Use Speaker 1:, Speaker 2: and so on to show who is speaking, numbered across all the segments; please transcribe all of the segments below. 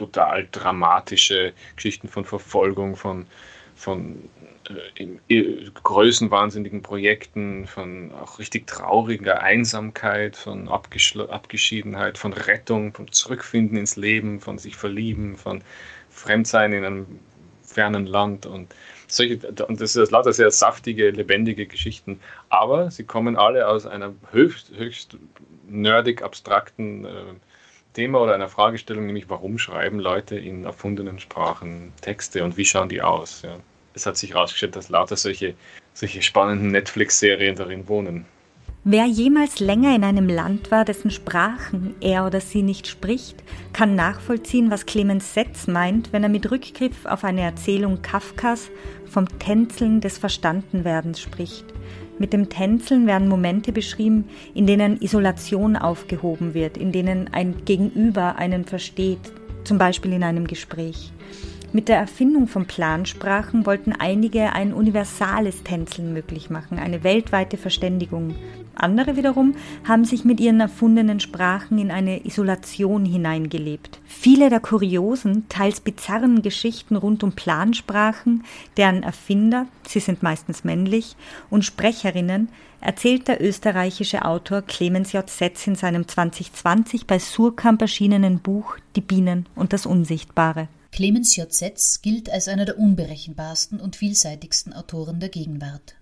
Speaker 1: total dramatische Geschichten von Verfolgung, von, von äh, größenwahnsinnigen Projekten, von auch richtig trauriger Einsamkeit, von Abgeschiedenheit, von Rettung, vom Zurückfinden ins Leben, von sich verlieben, von Fremdsein in einem fernen Land und solche, und das ist lauter sehr saftige, lebendige Geschichten, aber sie kommen alle aus einer höchst, höchst nerdig abstrakten äh, Thema oder einer Fragestellung, nämlich warum schreiben Leute in erfundenen Sprachen Texte und wie schauen die aus? Ja. Es hat sich herausgestellt, dass lauter solche, solche spannenden Netflix-Serien darin wohnen.
Speaker 2: Wer jemals länger in einem Land war, dessen Sprachen er oder sie nicht spricht, kann nachvollziehen, was Clemens Setz meint, wenn er mit Rückgriff auf eine Erzählung Kafkas vom Tänzeln des Verstandenwerdens spricht. Mit dem Tänzeln werden Momente beschrieben, in denen Isolation aufgehoben wird, in denen ein Gegenüber einen versteht, zum Beispiel in einem Gespräch. Mit der Erfindung von Plansprachen wollten einige ein universales Tänzeln möglich machen, eine weltweite Verständigung. Andere wiederum haben sich mit ihren erfundenen Sprachen in eine Isolation hineingelebt. Viele der kuriosen, teils bizarren Geschichten rund um Plansprachen, deren Erfinder, sie sind meistens männlich, und Sprecherinnen erzählt der österreichische Autor Clemens J. Setz in seinem 2020 bei Surkamp erschienenen Buch Die Bienen und das Unsichtbare.
Speaker 3: Clemens J. Setz gilt als einer der unberechenbarsten und vielseitigsten Autoren der Gegenwart.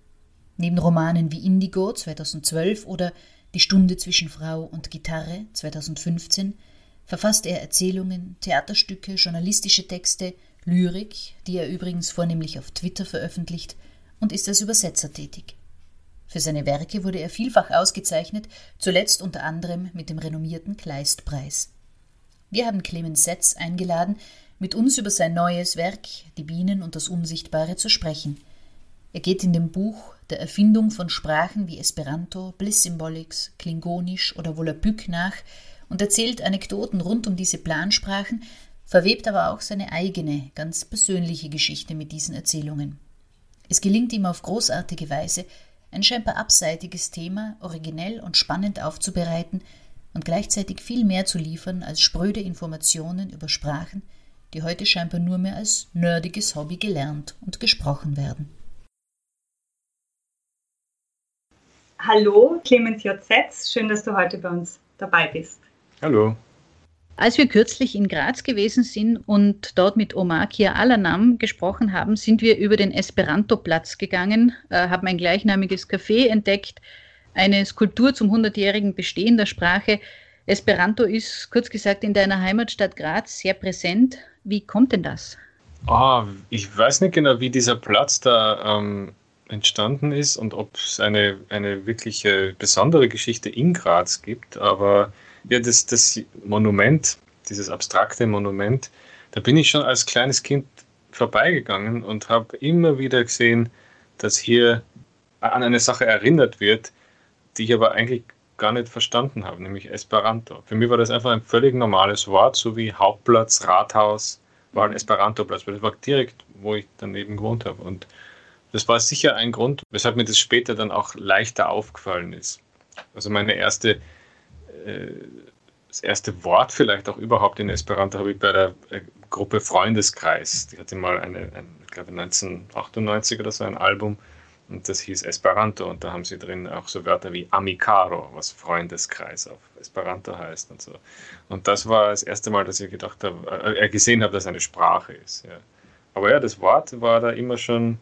Speaker 3: Neben Romanen wie Indigo 2012 oder Die Stunde zwischen Frau und Gitarre 2015 verfasst er Erzählungen, Theaterstücke, journalistische Texte, Lyrik, die er übrigens vornehmlich auf Twitter veröffentlicht, und ist als Übersetzer tätig. Für seine Werke wurde er vielfach ausgezeichnet, zuletzt unter anderem mit dem renommierten Kleistpreis. Wir haben Clemens Setz eingeladen, mit uns über sein neues Werk Die Bienen und das Unsichtbare zu sprechen. Er geht in dem Buch der Erfindung von Sprachen wie Esperanto, Bliss-Symbolics, Klingonisch oder Volapük nach und erzählt Anekdoten rund um diese Plansprachen, verwebt aber auch seine eigene, ganz persönliche Geschichte mit diesen Erzählungen. Es gelingt ihm auf großartige Weise, ein scheinbar abseitiges Thema originell und spannend aufzubereiten und gleichzeitig viel mehr zu liefern als spröde Informationen über Sprachen, die heute scheinbar nur mehr als nerdiges Hobby gelernt und gesprochen werden.
Speaker 4: Hallo, Clemens J. Setz, schön, dass du heute bei uns dabei bist.
Speaker 1: Hallo.
Speaker 3: Als wir kürzlich in Graz gewesen sind und dort mit Omar Kia Alanam gesprochen haben, sind wir über den Esperanto-Platz gegangen, äh, haben ein gleichnamiges Café entdeckt, eine Skulptur zum 100-jährigen Bestehen der Sprache. Esperanto ist, kurz gesagt, in deiner Heimatstadt Graz sehr präsent. Wie kommt denn das?
Speaker 1: Oh, ich weiß nicht genau, wie dieser Platz da ähm, entstanden ist und ob es eine, eine wirkliche besondere Geschichte in Graz gibt. Aber ja, das, das Monument, dieses abstrakte Monument, da bin ich schon als kleines Kind vorbeigegangen und habe immer wieder gesehen, dass hier an eine Sache erinnert wird, die ich aber eigentlich gar nicht verstanden habe, nämlich Esperanto. Für mich war das einfach ein völlig normales Wort, so wie Hauptplatz, Rathaus, war ein Esperanto-Platz, weil das war direkt, wo ich daneben gewohnt habe. Und das war sicher ein Grund, weshalb mir das später dann auch leichter aufgefallen ist. Also meine erste, äh, das erste Wort vielleicht auch überhaupt in Esperanto habe ich bei der äh, Gruppe Freundeskreis. Die hatte mal eine, ein, ich glaube 1998 oder so ein Album und das hieß Esperanto und da haben sie drin auch so Wörter wie Amicaro, was Freundeskreis auf Esperanto heißt und so. Und das war das erste Mal, dass ich gedacht habe, äh, gesehen habe, dass eine Sprache ist. Ja. Aber ja, das Wort war da immer schon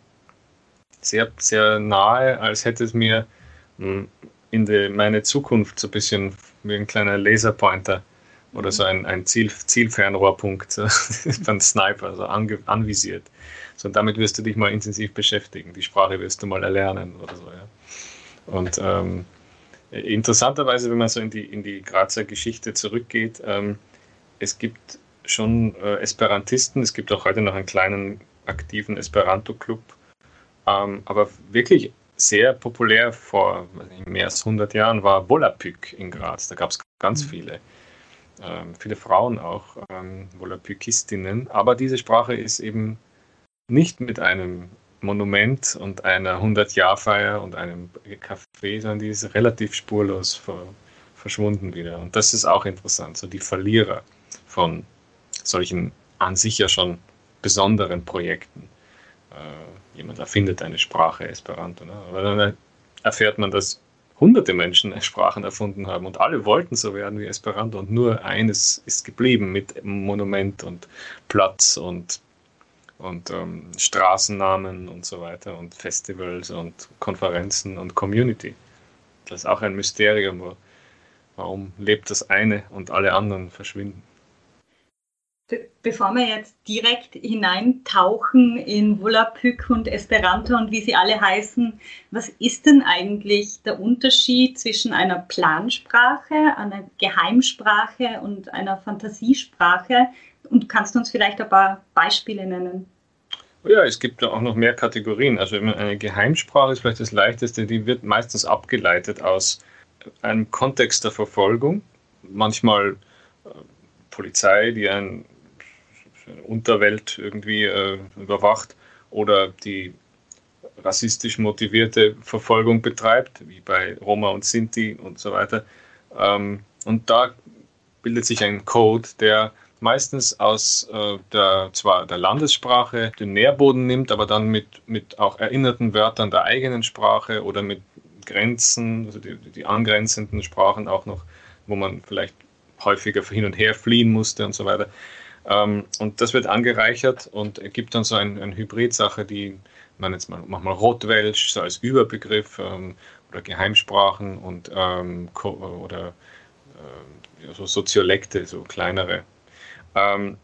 Speaker 1: sehr, sehr nahe, als hätte es mir hm, in die, meine Zukunft so ein bisschen wie ein kleiner Laserpointer oder so ein, ein Ziel, Zielfernrohrpunkt beim Sniper so ange, anvisiert. So, und damit wirst du dich mal intensiv beschäftigen. Die Sprache wirst du mal erlernen oder so. Ja. Und ähm, interessanterweise, wenn man so in die, in die Grazer Geschichte zurückgeht, ähm, es gibt schon äh, Esperantisten, es gibt auch heute noch einen kleinen aktiven Esperanto-Club, ähm, aber wirklich sehr populär vor mehr als 100 Jahren war Volapük in Graz. Da gab es ganz mhm. viele. Ähm, viele Frauen auch, ähm, Volapükistinnen. Aber diese Sprache ist eben nicht mit einem Monument und einer 100-Jahr-Feier und einem Café, sondern die ist relativ spurlos ver verschwunden wieder. Und das ist auch interessant, so die Verlierer von solchen an sich ja schon besonderen Projekten. Äh, jemand erfindet eine Sprache, Esperanto. Ne? Aber dann erfährt man, dass hunderte Menschen Sprachen erfunden haben und alle wollten so werden wie Esperanto und nur eines ist geblieben mit Monument und Platz und, und ähm, Straßennamen und so weiter und Festivals und Konferenzen und Community. Das ist auch ein Mysterium, warum lebt das eine und alle anderen verschwinden
Speaker 4: bevor wir jetzt direkt hineintauchen in Volapük und Esperanto und wie sie alle heißen, was ist denn eigentlich der Unterschied zwischen einer Plansprache, einer Geheimsprache und einer Fantasiesprache? Und kannst du uns vielleicht ein paar Beispiele nennen?
Speaker 1: Ja, es gibt auch noch mehr Kategorien. Also eine Geheimsprache ist vielleicht das leichteste, die wird meistens abgeleitet aus einem Kontext der Verfolgung. Manchmal äh, Polizei, die ein Unterwelt irgendwie äh, überwacht oder die rassistisch motivierte Verfolgung betreibt, wie bei Roma und Sinti und so weiter. Ähm, und da bildet sich ein Code, der meistens aus äh, der, zwar der Landessprache den Nährboden nimmt, aber dann mit, mit auch erinnerten Wörtern der eigenen Sprache oder mit Grenzen, also die, die angrenzenden Sprachen auch noch, wo man vielleicht häufiger hin und her fliehen musste und so weiter. Ähm, und das wird angereichert und ergibt dann so eine ein Hybrid-Sache, die man jetzt mal, manchmal Rotwelsch so als Überbegriff ähm, oder Geheimsprachen und ähm, oder äh, so Soziolekte, so kleinere. Ähm,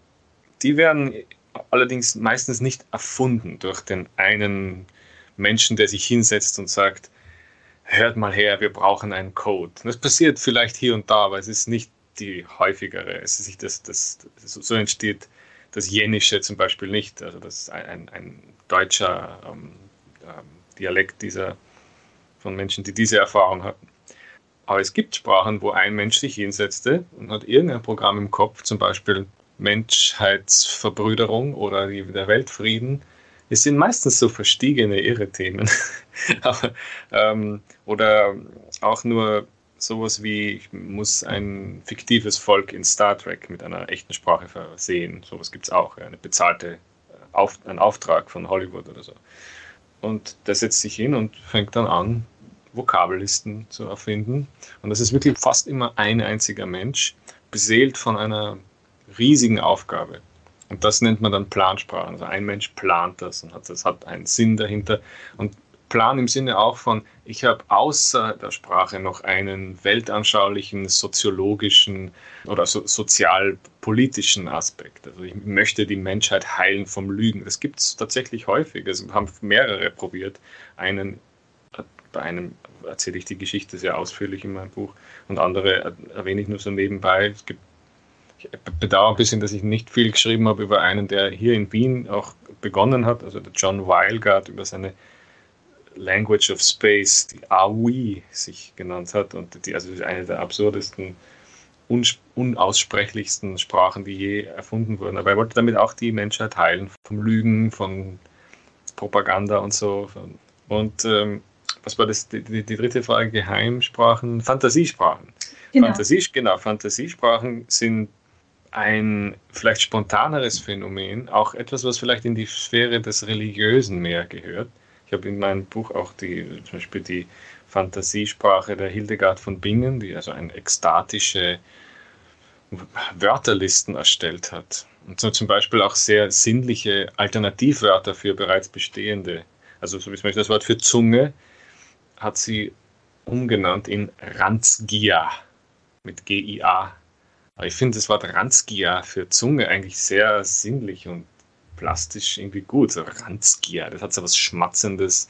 Speaker 1: die werden allerdings meistens nicht erfunden durch den einen Menschen, der sich hinsetzt und sagt, hört mal her, wir brauchen einen Code. Das passiert vielleicht hier und da, aber es ist nicht die häufigere. Es ist das, das, so entsteht das Jänische zum Beispiel nicht. Also das ist ein, ein deutscher ähm, ähm, Dialekt dieser, von Menschen, die diese Erfahrung hatten. Aber es gibt Sprachen, wo ein Mensch sich hinsetzte und hat irgendein Programm im Kopf, zum Beispiel Menschheitsverbrüderung oder die, der Weltfrieden. Es sind meistens so verstiegene irre Themen. Aber, ähm, oder auch nur sowas wie, ich muss ein fiktives Volk in Star Trek mit einer echten Sprache versehen. Sowas gibt es auch, eine bezahlte, äh, auf, ein Auftrag von Hollywood oder so. Und der setzt sich hin und fängt dann an, Vokabellisten zu erfinden. Und das ist wirklich fast immer ein einziger Mensch, beseelt von einer riesigen Aufgabe. Und das nennt man dann Plansprache. Also ein Mensch plant das und hat, das hat einen Sinn dahinter. Und Plan im Sinne auch von, ich habe außer der Sprache noch einen weltanschaulichen, soziologischen oder so, sozialpolitischen Aspekt. Also ich möchte die Menschheit heilen vom Lügen. Das gibt es tatsächlich häufig. Also haben mehrere probiert. Einen, bei einem erzähle ich die Geschichte sehr ausführlich in meinem Buch und andere erwähne ich nur so nebenbei. Es gibt bedauere ein bisschen, dass ich nicht viel geschrieben habe über einen, der hier in Wien auch begonnen hat, also der John Weilgard über seine Language of Space, die AWI sich genannt hat und die also eine der absurdesten, unaussprechlichsten Sprachen, die je erfunden wurden. Aber er wollte damit auch die Menschheit heilen vom Lügen, von Propaganda und so. Und ähm, was war das, die, die, die, dritte Frage? Geheimsprachen, Fantasiesprachen. Genau. Fantasie, genau, Fantasiesprachen sind ein vielleicht spontaneres Phänomen, auch etwas, was vielleicht in die Sphäre des Religiösen mehr gehört. Ich habe in meinem Buch auch die, zum Beispiel die Fantasiesprache der Hildegard von Bingen, die also eine ekstatische Wörterlisten erstellt hat. Und so zum Beispiel auch sehr sinnliche Alternativwörter für bereits bestehende. Also so wie zum Beispiel das Wort für Zunge hat sie umgenannt in Ranzgia mit G-I-A. Aber ich finde das Wort Ranzgia für Zunge eigentlich sehr sinnlich und plastisch irgendwie gut. So Ranzgia, das hat so was Schmatzendes,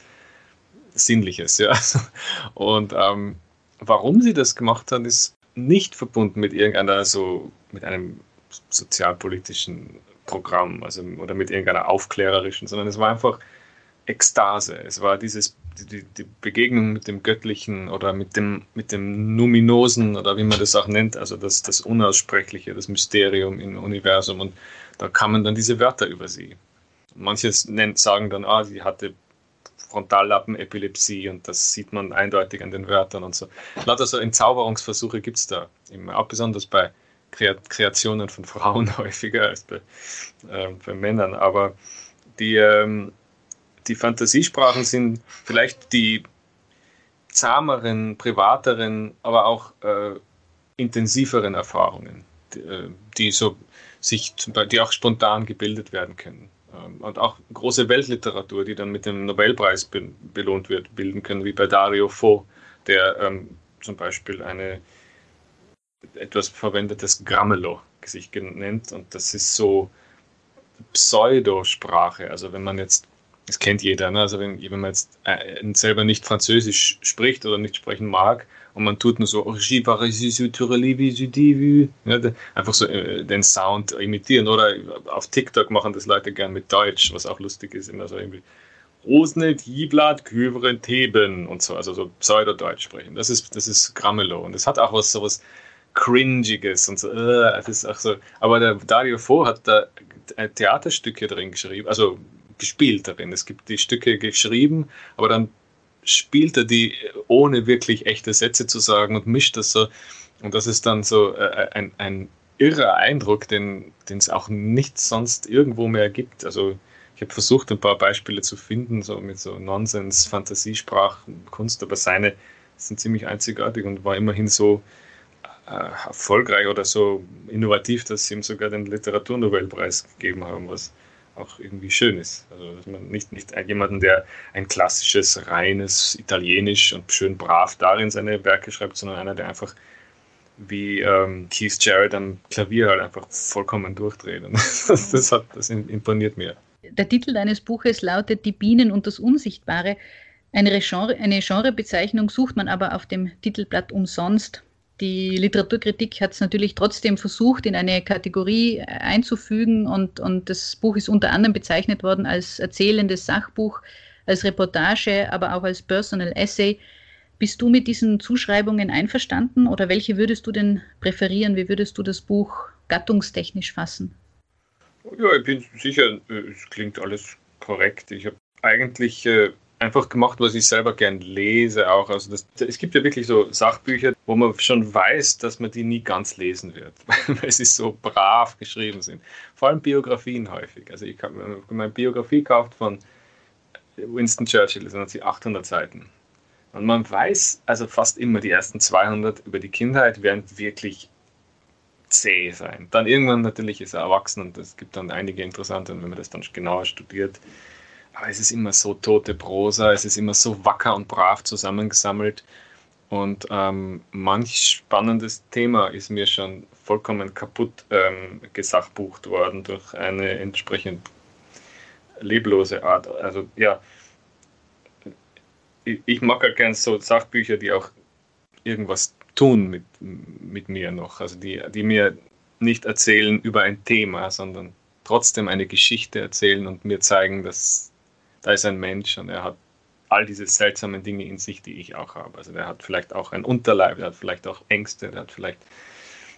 Speaker 1: Sinnliches, ja. Und ähm, warum sie das gemacht hat, ist nicht verbunden mit irgendeiner so, mit einem sozialpolitischen Programm, also oder mit irgendeiner aufklärerischen, sondern es war einfach Ekstase. Es war dieses die, die, Begegnung mit dem Göttlichen oder mit dem, mit dem Numinosen oder wie man das auch nennt, also das, das Unaussprechliche, das Mysterium im Universum. Und da kamen dann diese Wörter über sie. Manche nennt, sagen dann, ah, sie hatte Frontallappenepilepsie und das sieht man eindeutig an den Wörtern und so. Lauter so Entzauberungsversuche gibt es da immer, auch besonders bei Kreationen von Frauen häufiger als bei, äh, bei Männern. Aber die, ähm, die Fantasiesprachen sind vielleicht die zahmeren, privateren, aber auch äh, intensiveren Erfahrungen, die, äh, die, so sich, die auch spontan gebildet werden können. Ähm, und auch große Weltliteratur, die dann mit dem Nobelpreis be belohnt wird, bilden können, wie bei Dario Fo, der ähm, zum Beispiel eine etwas verwendetes Gramelo sich nennt und das ist so Pseudosprache. Also wenn man jetzt, das kennt jeder, ne? also wenn, wenn man jetzt äh, selber nicht Französisch spricht oder nicht sprechen mag und man tut nur so einfach so äh, den Sound imitieren oder auf TikTok machen das Leute gern mit Deutsch, was auch lustig ist, immer so irgendwie Rosne, Hiblat, Küveren, Theben und so, also so Pseudodeutsch sprechen. Das ist, das ist Gramelo und es hat auch was sowas Cringiges und so. Äh, es ist auch so. Aber der Dario Fo hat da Theaterstücke drin geschrieben, also gespielt darin. Es gibt die Stücke geschrieben, aber dann spielt er die ohne wirklich echte Sätze zu sagen und mischt das so. Und das ist dann so äh, ein, ein irrer Eindruck, den es auch nicht sonst irgendwo mehr gibt. Also ich habe versucht, ein paar Beispiele zu finden, so mit so Nonsens, Fantasiesprachen, Kunst, aber seine sind ziemlich einzigartig und war immerhin so äh, erfolgreich oder so innovativ, dass sie ihm sogar den Literaturnobelpreis gegeben haben, was auch irgendwie schön ist. Also dass man nicht, nicht jemanden, der ein klassisches, reines Italienisch und schön brav darin seine Werke schreibt, sondern einer, der einfach wie ähm, Keith Jarrett am Klavier halt einfach vollkommen durchdreht. Und das, das, hat, das imponiert mir.
Speaker 3: Der Titel deines Buches lautet Die Bienen und das Unsichtbare. Eine, Genre, eine Genrebezeichnung sucht man aber auf dem Titelblatt umsonst. Die Literaturkritik hat es natürlich trotzdem versucht, in eine Kategorie einzufügen und, und das Buch ist unter anderem bezeichnet worden als erzählendes Sachbuch, als Reportage, aber auch als Personal Essay. Bist du mit diesen Zuschreibungen einverstanden oder welche würdest du denn präferieren? Wie würdest du das Buch gattungstechnisch fassen?
Speaker 1: Ja, ich bin sicher, es klingt alles korrekt. Ich habe eigentlich äh, einfach gemacht, was ich selber gern lese auch. Also das, es gibt ja wirklich so Sachbücher, wo man schon weiß, dass man die nie ganz lesen wird, weil sie so brav geschrieben sind. Vor allem Biografien häufig. Also ich habe meine Biografie gekauft von Winston Churchill, das sind sie 800 Seiten. Und man weiß also fast immer, die ersten 200 über die Kindheit werden wirklich zäh sein. Dann irgendwann natürlich ist er erwachsen und es gibt dann einige interessante, und wenn man das dann genauer studiert, aber es ist immer so tote Prosa, es ist immer so wacker und brav zusammengesammelt. Und ähm, manch spannendes Thema ist mir schon vollkommen kaputt ähm, gesachbucht worden durch eine entsprechend leblose Art. Also ja, ich, ich mag ja gern so Sachbücher, die auch irgendwas tun mit, mit mir noch. Also die, die mir nicht erzählen über ein Thema, sondern trotzdem eine Geschichte erzählen und mir zeigen, dass da ist ein Mensch und er hat all diese seltsamen Dinge in sich, die ich auch habe. Also der hat vielleicht auch ein Unterleib, der hat vielleicht auch Ängste, der hat vielleicht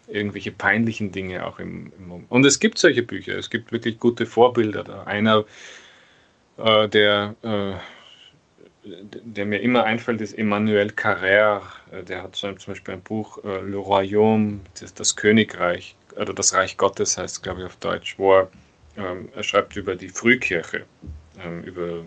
Speaker 1: irgendwelche peinlichen Dinge auch im, im Und es gibt solche Bücher, es gibt wirklich gute Vorbilder. Da einer, äh, der, äh, der mir immer einfällt, ist Emmanuel Carrère. Äh, der hat zum Beispiel ein Buch, äh, Le Royaume, das, das Königreich, oder das Reich Gottes heißt, glaube ich, auf Deutsch, wo er, ähm, er schreibt über die Frühkirche ähm, über äh,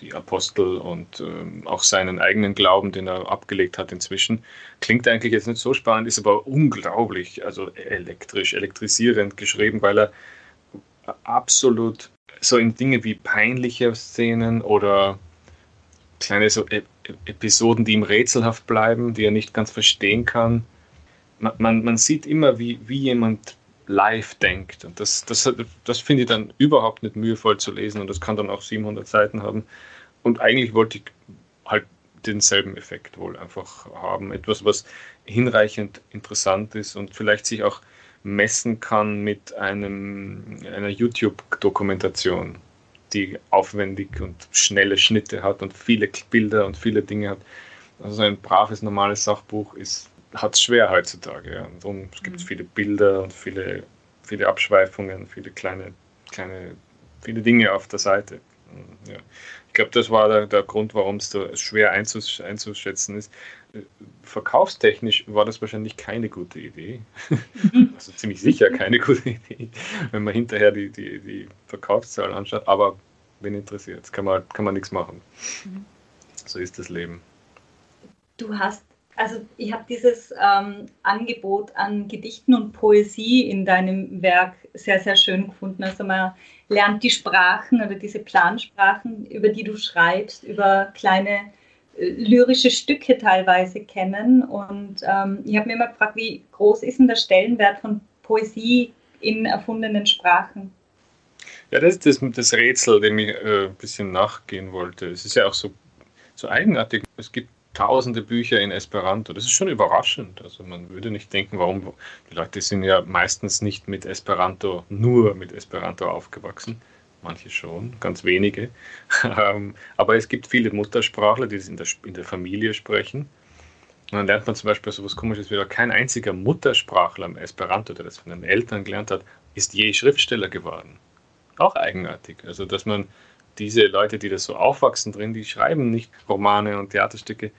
Speaker 1: die Apostel und ähm, auch seinen eigenen Glauben, den er abgelegt hat inzwischen. Klingt eigentlich jetzt nicht so spannend, ist aber unglaublich, also elektrisch, elektrisierend geschrieben, weil er absolut so in Dinge wie peinliche Szenen oder kleine so e Episoden, die ihm rätselhaft bleiben, die er nicht ganz verstehen kann. Man, man, man sieht immer, wie, wie jemand live denkt. Und das, das, das finde ich dann überhaupt nicht mühevoll zu lesen und das kann dann auch 700 Seiten haben. Und eigentlich wollte ich halt denselben Effekt wohl einfach haben. Etwas, was hinreichend interessant ist und vielleicht sich auch messen kann mit einem, einer YouTube-Dokumentation, die aufwendig und schnelle Schnitte hat und viele Bilder und viele Dinge hat. Also ein braves, normales Sachbuch ist hat es schwer heutzutage. Ja. Und darum, es gibt mhm. viele Bilder und viele, viele Abschweifungen, viele kleine, kleine, viele Dinge auf der Seite. Ja. Ich glaube, das war der, der Grund, warum es da schwer einzus einzuschätzen ist. Verkaufstechnisch war das wahrscheinlich keine gute Idee. Mhm. also ziemlich sicher keine gute Idee, wenn man hinterher die, die, die Verkaufszahlen anschaut. Aber wenn interessiert, kann man, kann man nichts machen. Mhm. So ist das Leben.
Speaker 4: Du hast also ich habe dieses ähm, Angebot an Gedichten und Poesie in deinem Werk sehr, sehr schön gefunden. Also man lernt die Sprachen oder diese Plansprachen, über die du schreibst, über kleine äh, lyrische Stücke teilweise kennen. Und ähm, ich habe mir immer gefragt, wie groß ist denn der Stellenwert von Poesie in erfundenen Sprachen?
Speaker 1: Ja, das ist das, das Rätsel, dem ich äh, ein bisschen nachgehen wollte. Es ist ja auch so, so eigenartig. Es gibt tausende Bücher in Esperanto. Das ist schon überraschend. Also man würde nicht denken, warum die Leute sind ja meistens nicht mit Esperanto, nur mit Esperanto aufgewachsen. Manche schon, ganz wenige. Ähm, aber es gibt viele Muttersprachler, die das in der, in der Familie sprechen. Und dann lernt man zum Beispiel so etwas Komisches wie kein einziger Muttersprachler im Esperanto, der das von den Eltern gelernt hat, ist je Schriftsteller geworden. Auch eigenartig. Also, dass man diese Leute, die das so aufwachsen drin, die schreiben nicht Romane und Theaterstücke.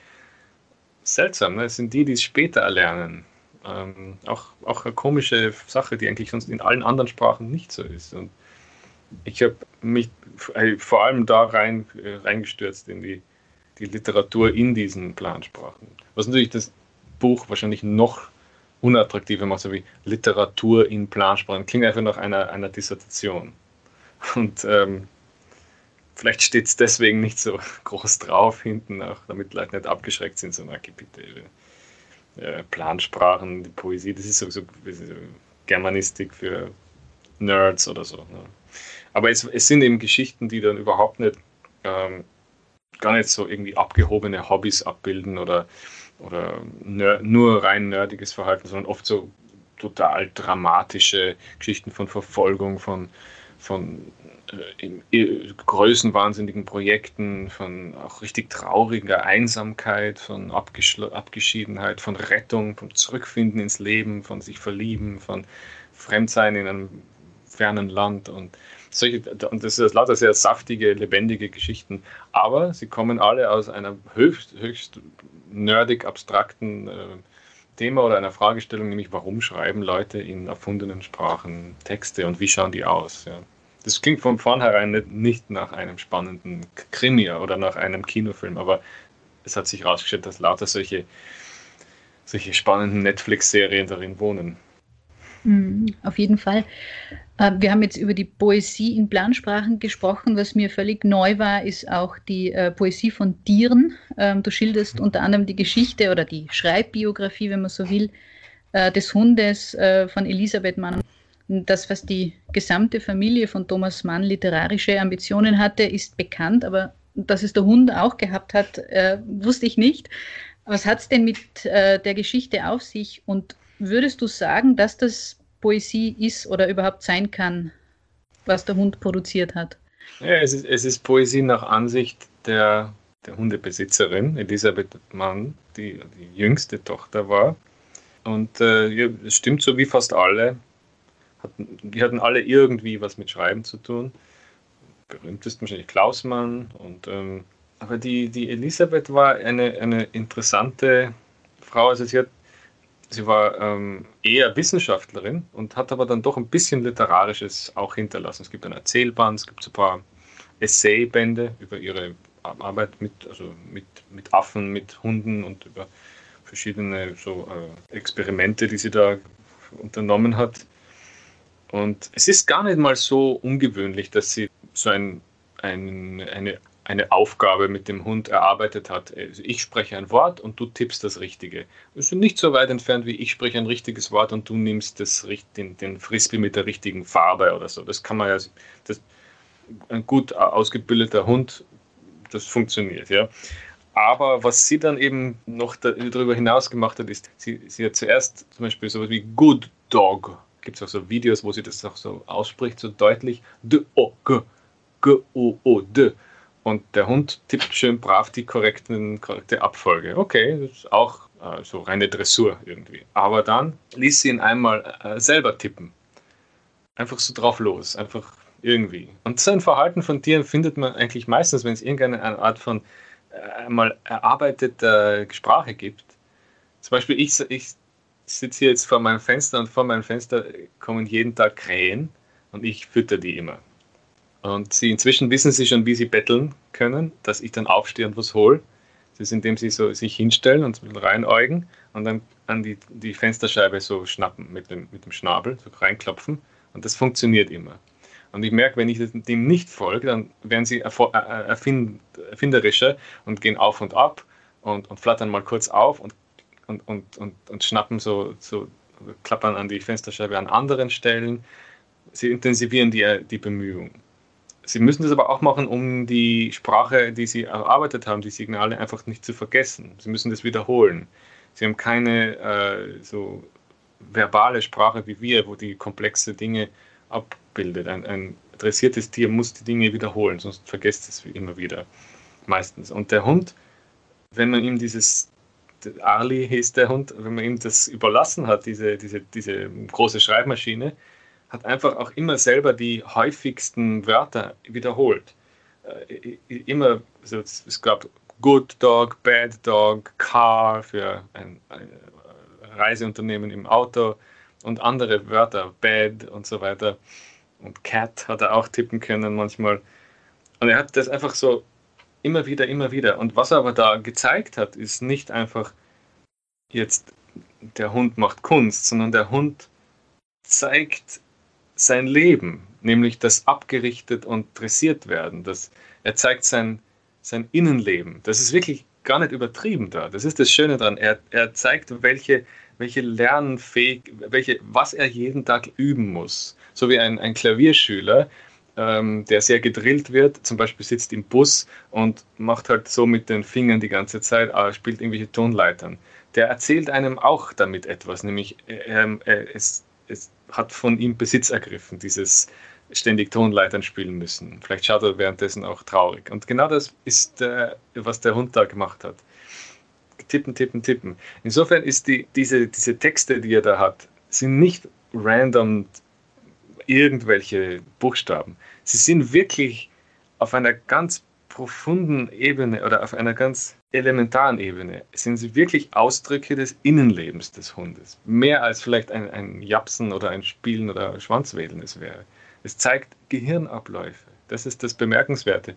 Speaker 1: Seltsam, ne? Das sind die, die es später erlernen. Ähm, auch, auch eine komische Sache, die eigentlich sonst in allen anderen Sprachen nicht so ist. Und ich habe mich äh, vor allem da rein, äh, reingestürzt in die, die Literatur in diesen Plansprachen. Was natürlich das Buch wahrscheinlich noch unattraktiver macht, so wie Literatur in Plansprachen. Klingt einfach nach einer, einer Dissertation. Und ähm, vielleicht steht es deswegen nicht so groß drauf hinten, auch damit Leute nicht abgeschreckt sind, so, okay, bitte, äh, Plansprachen, die Poesie, das ist so, so, so Germanistik für Nerds oder so. Ne? Aber es, es, sind eben Geschichten, die dann überhaupt nicht, ähm, gar nicht so irgendwie abgehobene Hobbys abbilden oder, oder nur rein nerdiges Verhalten, sondern oft so total dramatische Geschichten von Verfolgung, von, von äh, größenwahnsinnigen Projekten, von auch richtig trauriger Einsamkeit, von Abgeschiedenheit, von Rettung, vom Zurückfinden ins Leben, von sich verlieben, von Fremdsein in einem fernen Land und solche, und das ist lauter sehr saftige, lebendige Geschichten, aber sie kommen alle aus einem höchst, höchst nerdig abstrakten äh, Thema oder einer Fragestellung, nämlich warum schreiben Leute in erfundenen Sprachen Texte und wie schauen die aus? Ja. Das klingt von vornherein nicht, nach einem spannenden Krimi oder nach einem Kinofilm, aber es hat sich herausgestellt, dass lauter solche, solche spannenden Netflix-Serien darin wohnen.
Speaker 3: Mhm, auf jeden Fall. Ähm, wir haben jetzt über die Poesie in Plansprachen gesprochen. Was mir völlig neu war, ist auch die äh, Poesie von Tieren. Ähm, du schilderst mhm. unter anderem die Geschichte oder die Schreibbiografie, wenn man so will, äh, des Hundes äh, von Elisabeth Mann. Das, was die gesamte Familie von Thomas Mann literarische Ambitionen hatte, ist bekannt, aber dass es der Hund auch gehabt hat, wusste ich nicht. Was hat es denn mit der Geschichte auf sich und würdest du sagen, dass das Poesie ist oder überhaupt sein kann, was der Hund produziert hat?
Speaker 1: Ja, es ist, es ist Poesie nach Ansicht der, der Hundebesitzerin, Elisabeth Mann, die die jüngste Tochter war. Und äh, ja, es stimmt so wie fast alle hatten, die hatten alle irgendwie was mit Schreiben zu tun. Berühmtesten wahrscheinlich Klausmann. Und, ähm, aber die, die Elisabeth war eine, eine interessante Frau. Also sie, hat, sie war ähm, eher Wissenschaftlerin und hat aber dann doch ein bisschen Literarisches auch hinterlassen. Es gibt ein Erzählband, es gibt so ein paar Essaybände über ihre Arbeit mit, also mit, mit Affen, mit Hunden und über verschiedene so, äh, Experimente, die sie da unternommen hat. Und es ist gar nicht mal so ungewöhnlich, dass sie so ein, ein, eine, eine Aufgabe mit dem Hund erarbeitet hat. Also ich spreche ein Wort und du tippst das Richtige. Wir sind nicht so weit entfernt wie ich spreche ein richtiges Wort und du nimmst das, den, den Frisbee mit der richtigen Farbe oder so. Das kann man ja, das, ein gut ausgebildeter Hund, das funktioniert, ja. Aber was sie dann eben noch darüber hinaus gemacht hat, ist, sie, sie hat zuerst zum Beispiel so etwas wie Good Dog gibt es auch so Videos, wo sie das auch so ausspricht, so deutlich. D, O, G, G, O, O. Und der Hund tippt schön brav die korrekten, korrekte Abfolge. Okay, das ist auch äh, so reine Dressur irgendwie. Aber dann ließ sie ihn einmal äh, selber tippen. Einfach so drauf los. Einfach irgendwie. Und so ein Verhalten von Tieren findet man eigentlich meistens, wenn es irgendeine Art von äh, mal erarbeiteter Sprache gibt. Zum Beispiel, ich, ich sitze hier jetzt vor meinem Fenster und vor meinem Fenster kommen jeden Tag Krähen und ich fütter die immer. Und sie inzwischen wissen sie schon, wie sie betteln können, dass ich dann aufstehe und was hole. Das ist, indem sie so sich hinstellen und reinäugen und dann an die, die Fensterscheibe so schnappen mit dem, mit dem Schnabel, so reinklopfen. Und das funktioniert immer. Und ich merke, wenn ich dem nicht folge, dann werden sie erfinderischer und gehen auf und ab und, und flattern mal kurz auf und, und, und, und, und schnappen so, so, klappern an die Fensterscheibe an anderen Stellen. Sie intensivieren die, die Bemühungen. Sie müssen das aber auch machen, um die Sprache, die Sie erarbeitet haben, die Signale einfach nicht zu vergessen. Sie müssen das wiederholen. Sie haben keine äh, so verbale Sprache wie wir, wo die komplexe Dinge abbildet. Ein, ein dressiertes Tier muss die Dinge wiederholen, sonst vergesst es immer wieder. Meistens. Und der Hund, wenn man ihm dieses Ali hieß der Hund, wenn man ihm das überlassen hat, diese, diese, diese große Schreibmaschine, hat einfach auch immer selber die häufigsten Wörter wiederholt. Äh, immer, also es gab Good Dog, Bad Dog, Car für ein, ein Reiseunternehmen im Auto und andere Wörter, Bad und so weiter. Und Cat hat er auch tippen können manchmal. Und er hat das einfach so immer wieder, immer wieder. Und was er aber da gezeigt hat, ist nicht einfach jetzt der Hund macht Kunst, sondern der Hund zeigt sein Leben, nämlich das abgerichtet und dressiert werden. Das, er zeigt sein, sein Innenleben. Das ist wirklich gar nicht übertrieben da. Das ist das Schöne daran. Er, er zeigt, welche, welche Lernfähig, welche, was er jeden Tag üben muss. So wie ein, ein Klavierschüler, ähm, der sehr gedrillt wird, zum Beispiel sitzt im Bus und macht halt so mit den Fingern die ganze Zeit, äh, spielt irgendwelche Tonleitern. Der erzählt einem auch damit etwas, nämlich äh, äh, es, es hat von ihm Besitz ergriffen, dieses ständig Tonleitern spielen müssen. Vielleicht schaut er währenddessen auch traurig. Und genau das ist, äh, was der Hund da gemacht hat. Tippen, tippen, tippen. Insofern ist die, diese, diese Texte, die er da hat, sind nicht random irgendwelche Buchstaben. Sie sind wirklich auf einer ganz profunden Ebene oder auf einer ganz elementaren Ebene sind sie wirklich Ausdrücke des Innenlebens des Hundes. Mehr als vielleicht ein, ein Japsen oder ein Spielen oder Schwanzwedeln es wäre. Es zeigt Gehirnabläufe. Das ist das Bemerkenswerte.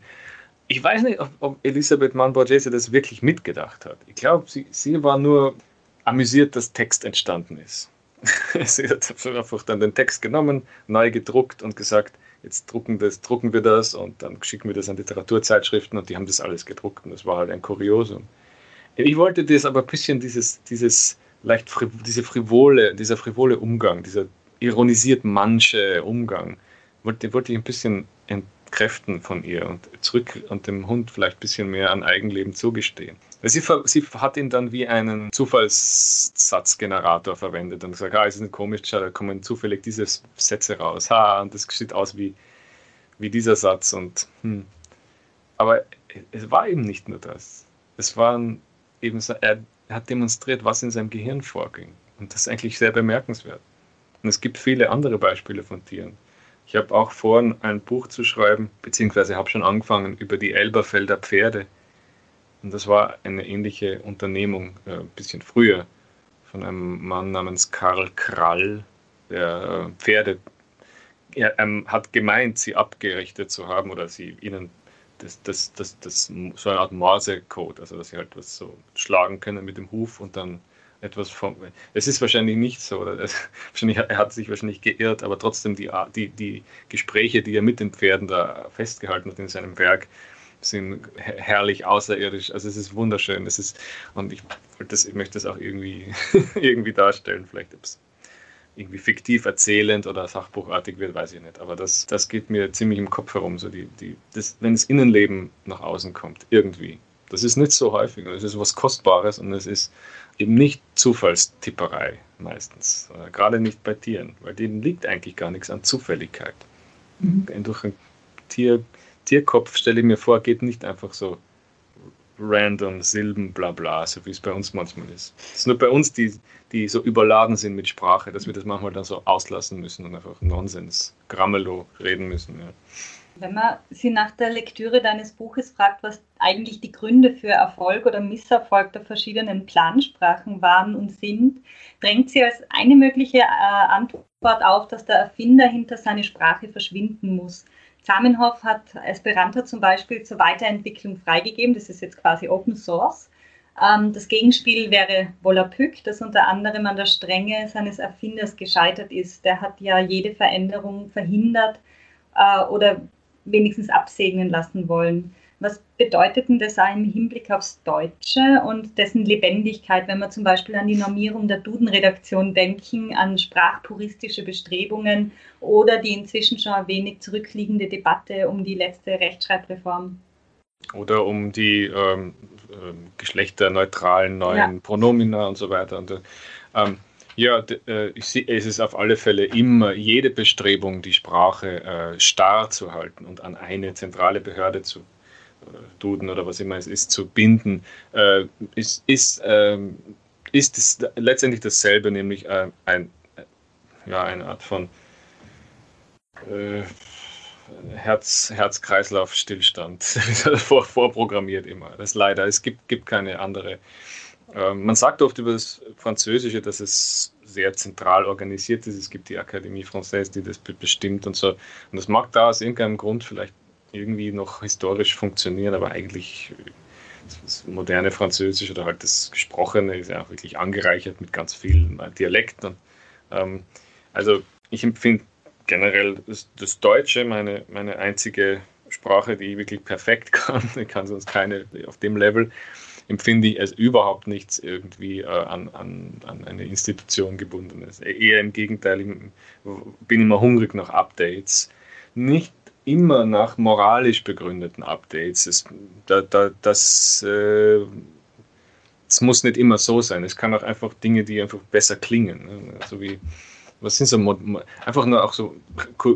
Speaker 1: Ich weiß nicht, ob, ob Elisabeth Mann-Borghese das wirklich mitgedacht hat. Ich glaube, sie, sie war nur amüsiert, dass Text entstanden ist. sie hat einfach dann den Text genommen, neu gedruckt und gesagt, jetzt drucken, das, drucken wir das und dann schicken wir das an Literaturzeitschriften und die haben das alles gedruckt und das war halt ein Kuriosum. Ich wollte das aber ein bisschen dieses, dieses leicht diese frivole, dieser frivole Umgang, dieser ironisiert manche Umgang, wollte, wollte ich ein bisschen entkräften von ihr und zurück und dem Hund vielleicht ein bisschen mehr an Eigenleben zugestehen. Sie, sie hat ihn dann wie einen Zufallssatzgenerator verwendet und gesagt, ah, es ist nicht komisch, da kommen zufällig diese Sätze raus. Ha, und das sieht aus wie, wie dieser Satz. Und, hm. Aber es war eben nicht nur das. Es waren eben, er hat demonstriert, was in seinem Gehirn vorging. Und das ist eigentlich sehr bemerkenswert. Und es gibt viele andere Beispiele von Tieren. Ich habe auch vor, ein Buch zu schreiben, beziehungsweise habe schon angefangen über die Elberfelder Pferde und das war eine ähnliche Unternehmung, äh, ein bisschen früher, von einem Mann namens Karl Krall, der äh, Pferde, er ähm, hat gemeint, sie abgerichtet zu haben oder sie ihnen das, das, das, das, so eine Art Morsecode, also dass sie halt was so schlagen können mit dem Huf und dann etwas vom. Es ist wahrscheinlich nicht so, oder das, wahrscheinlich, er hat sich wahrscheinlich geirrt, aber trotzdem die, die, die Gespräche, die er mit den Pferden da festgehalten hat in seinem Werk, sind herrlich außerirdisch. Also es ist wunderschön. Es ist, und ich, das, ich möchte das auch irgendwie, irgendwie darstellen. Vielleicht ob es irgendwie fiktiv erzählend oder sachbuchartig wird, weiß ich nicht. Aber das, das geht mir ziemlich im Kopf herum, so die, die, das, wenn das Innenleben nach außen kommt, irgendwie. Das ist nicht so häufig. Es ist was Kostbares und es ist eben nicht Zufallstipperei meistens. Gerade nicht bei Tieren, weil denen liegt eigentlich gar nichts an Zufälligkeit. Mhm. Durch ein Tier Tierkopf, stelle ich mir vor, geht nicht einfach so random Silben, bla bla, so wie es bei uns manchmal ist. Es ist nur bei uns, die, die so überladen sind mit Sprache, dass wir das manchmal dann so auslassen müssen und einfach Nonsens, Grammelo reden müssen. Ja.
Speaker 4: Wenn man Sie nach der Lektüre deines Buches fragt, was eigentlich die Gründe für Erfolg oder Misserfolg der verschiedenen Plansprachen waren und sind, drängt sie als eine mögliche äh, Antwort auf, dass der Erfinder hinter seine Sprache verschwinden muss. Zamenhof hat Esperanto zum Beispiel zur Weiterentwicklung freigegeben. Das ist jetzt quasi Open Source. Ähm, das Gegenspiel wäre Volapük, das unter anderem an der Strenge seines Erfinders gescheitert ist. Der hat ja jede Veränderung verhindert äh, oder wenigstens absegnen lassen wollen. Was bedeutet denn das auch im Hinblick aufs Deutsche und dessen Lebendigkeit, wenn wir zum Beispiel an die Normierung der Duden-Redaktion denken, an sprachpuristische Bestrebungen oder die inzwischen schon ein wenig zurückliegende Debatte um die letzte Rechtschreibreform?
Speaker 1: Oder um die ähm, äh, geschlechterneutralen neuen ja. Pronomina und so weiter. Und, ähm, ja, äh, sehe, es ist auf alle Fälle immer jede Bestrebung, die Sprache äh, starr zu halten und an eine zentrale Behörde zu Duden oder was immer es ist, zu binden, äh, ist, ist, äh, ist es letztendlich dasselbe, nämlich äh, ein, ja, eine Art von äh, Herz, Herz-Kreislauf-Stillstand, vor, vorprogrammiert immer. Das leider, es gibt, gibt keine andere. Ähm, man sagt oft über das Französische, dass es sehr zentral organisiert ist. Es gibt die Akademie Française, die das bestimmt und so. Und das mag da aus irgendeinem Grund vielleicht irgendwie noch historisch funktionieren, aber eigentlich das moderne Französisch oder halt das Gesprochene ist ja auch wirklich angereichert mit ganz vielen Dialekten. Ähm, also ich empfinde generell das, das, Deutsche meine, meine einzige Sprache, die ich wirklich perfekt kann. Ich kann sonst keine auf dem Level. Empfinde ich als überhaupt nichts irgendwie äh, an, an, an eine Institution gebunden. Eher im Gegenteil, ich bin immer hungrig nach Updates. Nicht immer nach moralisch begründeten Updates. Es, da, da, das, äh, das muss nicht immer so sein. Es kann auch einfach Dinge, die einfach besser klingen. Ne? Also wie, was sind so einfach nur auch so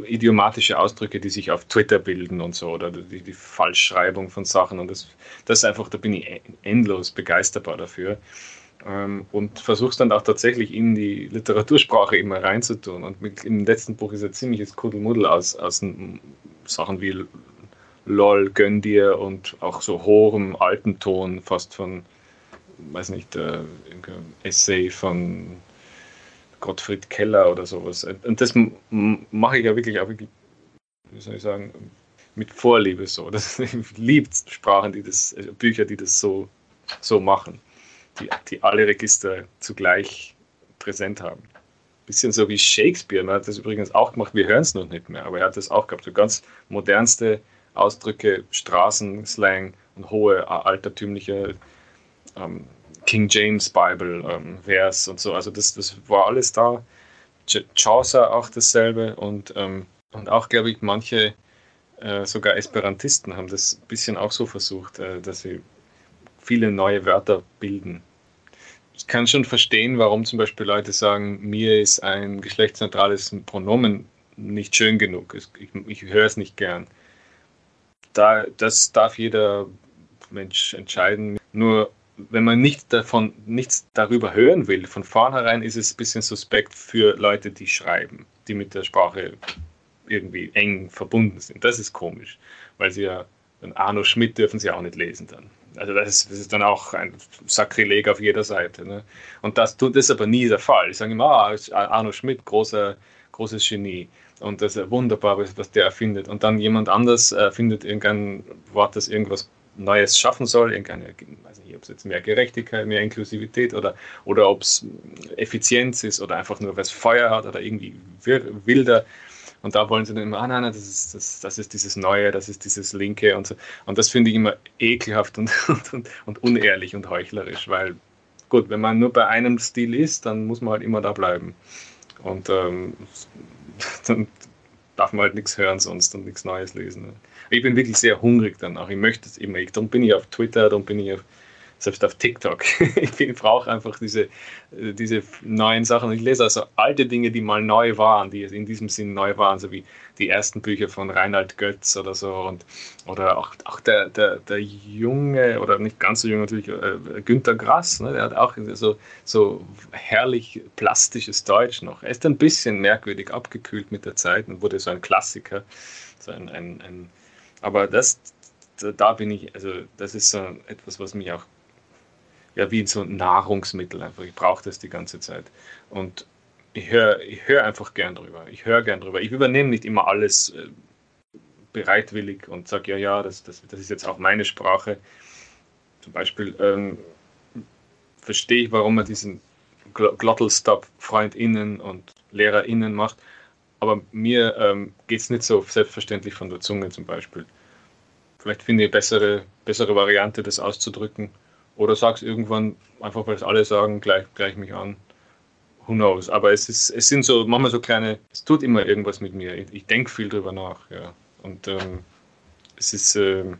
Speaker 1: idiomatische Ausdrücke, die sich auf Twitter bilden und so oder die, die Falschschreibung von Sachen und das, das einfach, da bin ich e-, endlos begeisterbar dafür und versuchst dann auch tatsächlich in die Literatursprache immer reinzutun und mit, im letzten Buch ist ein ziemliches Kuddelmuddel aus, aus Sachen wie LOL, gönn dir und auch so hohem alten Ton, fast von, weiß nicht, äh, Essay von Gottfried Keller oder sowas. Und das mache ich ja wirklich auch wie soll ich sagen, mit Vorliebe so. Das liebt Sprachen, die das, also Bücher, die das so, so machen, die, die alle Register zugleich präsent haben bisschen so wie Shakespeare. Man hat das übrigens auch gemacht, wir hören es noch nicht mehr, aber er hat das auch gehabt. So ganz modernste Ausdrücke, Straßenslang und hohe altertümliche ähm, King James Bible ähm, Vers und so. Also das, das war alles da. Chaucer auch dasselbe und, ähm, und auch, glaube ich, manche, äh, sogar Esperantisten haben das ein bisschen auch so versucht, äh, dass sie viele neue Wörter bilden ich kann schon verstehen, warum zum Beispiel Leute sagen, mir ist ein geschlechtsneutrales Pronomen nicht schön genug. Ich, ich höre es nicht gern. Da, das darf jeder Mensch entscheiden. Nur wenn man nicht davon, nichts darüber hören will, von vornherein ist es ein bisschen suspekt für Leute, die schreiben, die mit der Sprache irgendwie eng verbunden sind. Das ist komisch, weil sie ja, Arno Schmidt dürfen sie auch nicht lesen dann. Also das ist, dann auch ein Sakrileg auf jeder Seite. Ne? Und das tut das ist aber nie der Fall. Ich sage immer, ah, Arno Schmidt, großer, großes Genie. Und das ist wunderbar, was der erfindet. Und dann jemand anders erfindet irgendein Wort, das irgendwas Neues schaffen soll, irgendeine, weiß nicht, ob es jetzt mehr Gerechtigkeit, mehr Inklusivität oder, oder ob es Effizienz ist oder einfach nur was Feuer hat oder irgendwie wilder. Und da wollen sie dann immer, ah nein, nein, das ist, das, das ist dieses Neue, das ist dieses Linke und so. Und das finde ich immer ekelhaft und, und, und unehrlich und heuchlerisch, weil gut, wenn man nur bei einem Stil ist, dann muss man halt immer da bleiben. Und ähm, dann darf man halt nichts hören sonst und nichts Neues lesen. Ich bin wirklich sehr hungrig danach. Ich möchte es immer. Darum bin ich auf Twitter, darum bin ich auf selbst auf TikTok. ich brauche einfach diese, äh, diese neuen Sachen. Ich lese also alte Dinge, die mal neu waren, die in diesem Sinn neu waren, so wie die ersten Bücher von Reinhard Götz oder so und oder auch, auch der, der, der junge oder nicht ganz so junge natürlich äh, Günter Grass, ne, der hat auch so, so herrlich plastisches Deutsch noch. Er ist ein bisschen merkwürdig abgekühlt mit der Zeit und wurde so ein Klassiker. So ein, ein, ein aber das, da bin ich, also das ist so etwas, was mich auch ja, wie so ein Nahrungsmittel einfach. Ich brauche das die ganze Zeit. Und ich höre ich hör einfach gern drüber. Ich höre gern drüber. Ich übernehme nicht immer alles äh, bereitwillig und sage, ja, ja, das, das, das ist jetzt auch meine Sprache. Zum Beispiel ähm, verstehe ich, warum man diesen Glottalstop FreundInnen und LehrerInnen macht. Aber mir ähm, geht es nicht so selbstverständlich von der Zunge zum Beispiel. Vielleicht finde ich eine bessere, bessere Variante, das auszudrücken. Oder sag's irgendwann, einfach weil es alle sagen, gleich, gleich mich an. Who knows? Aber es, ist, es sind so, manchmal so kleine, es tut immer irgendwas mit mir. Ich, ich denke viel drüber nach, ja. Und ähm, es ist, ähm,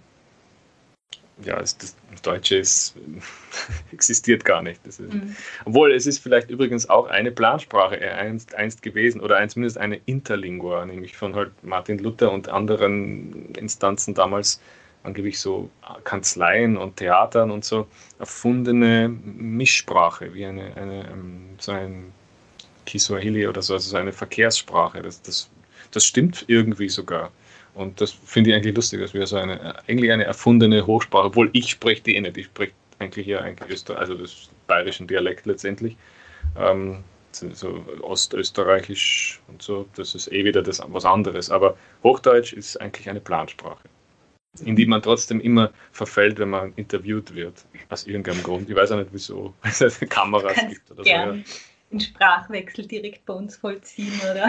Speaker 1: ja, es, das Deutsche ist, existiert gar nicht. Ist, mhm. Obwohl es ist vielleicht übrigens auch eine Plansprache einst, einst gewesen oder zumindest eine Interlingua, nämlich von halt Martin Luther und anderen Instanzen damals angeblich so Kanzleien und Theatern und so erfundene Mischsprache, wie eine, eine ähm, so ein Kiswahili oder so, also so eine Verkehrssprache. Das, das, das stimmt irgendwie sogar. Und das finde ich eigentlich lustig, dass wir so eine, eigentlich eine erfundene Hochsprache, obwohl ich spreche die eh nicht, ich spreche eigentlich hier eigentlich Öster, also das bayerischen Dialekt letztendlich. Ähm, so Ostösterreichisch und so, das ist eh wieder das, was anderes. Aber Hochdeutsch ist eigentlich eine Plansprache in die man trotzdem immer verfällt, wenn man interviewt wird. Aus irgendeinem Grund. Ich weiß auch nicht wieso, weil es Kameras gibt oder
Speaker 4: so. Ja. Den Sprachwechsel direkt bei uns vollziehen, oder?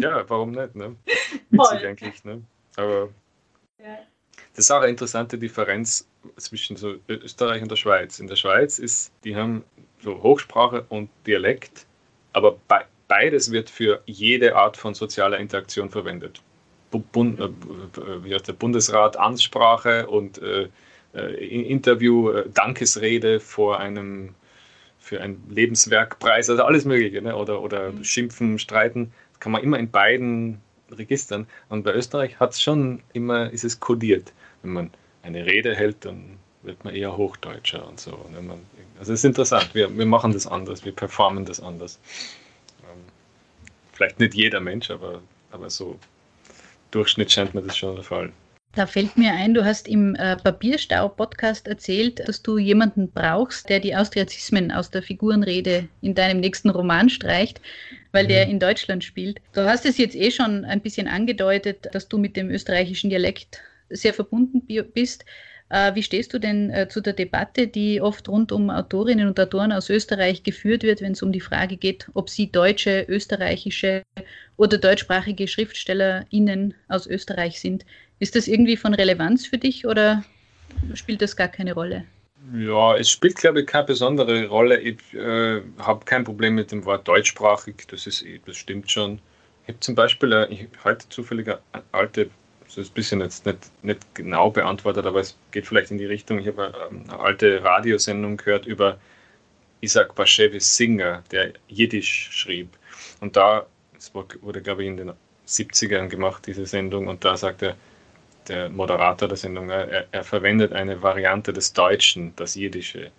Speaker 1: ja, warum nicht? Ne? Witzig Voll. eigentlich. Ne? Aber ja. das ist auch eine interessante Differenz zwischen so Österreich und der Schweiz. In der Schweiz ist, die haben so Hochsprache und Dialekt, aber beides wird für jede Art von sozialer Interaktion verwendet. Bund, äh, wie heißt der Bundesrat Ansprache und äh, äh Interview, äh, Dankesrede vor einem für ein Lebenswerkpreis, also alles Mögliche, ne? oder, oder mhm. Schimpfen, Streiten, das kann man immer in beiden Registern. Und bei Österreich hat es schon immer, ist es kodiert. Wenn man eine Rede hält, dann wird man eher Hochdeutscher und so. Man, also es ist interessant, wir, wir machen das anders, wir performen das anders. Ähm, vielleicht nicht jeder Mensch, aber, aber so Durchschnitt scheint mir das schon der Fall.
Speaker 3: Da fällt mir ein, du hast im äh, Papierstau-Podcast erzählt, dass du jemanden brauchst, der die Austriazismen aus der Figurenrede in deinem nächsten Roman streicht, weil mhm. der in Deutschland spielt. Du hast es jetzt eh schon ein bisschen angedeutet, dass du mit dem österreichischen Dialekt sehr verbunden bist. Äh, wie stehst du denn äh, zu der Debatte, die oft rund um Autorinnen und Autoren aus Österreich geführt wird, wenn es um die Frage geht, ob sie deutsche, österreichische oder deutschsprachige SchriftstellerInnen aus Österreich sind? Ist das irgendwie von Relevanz für dich oder spielt das gar keine Rolle?
Speaker 1: Ja, es spielt, glaube ich, keine besondere Rolle. Ich äh, habe kein Problem mit dem Wort deutschsprachig, das, ist, das stimmt schon. Ich habe zum Beispiel äh, ich, heute zufällig eine alte das ist ein bisschen jetzt nicht, nicht genau beantwortet, aber es geht vielleicht in die Richtung. Ich habe ähm, eine alte Radiosendung gehört über Isaac Bashevis Singer, der Jiddisch schrieb. Und da, es wurde, glaube ich, in den 70ern gemacht, diese Sendung, und da sagte der Moderator der Sendung, er, er verwendet eine Variante des Deutschen, das Jiddische.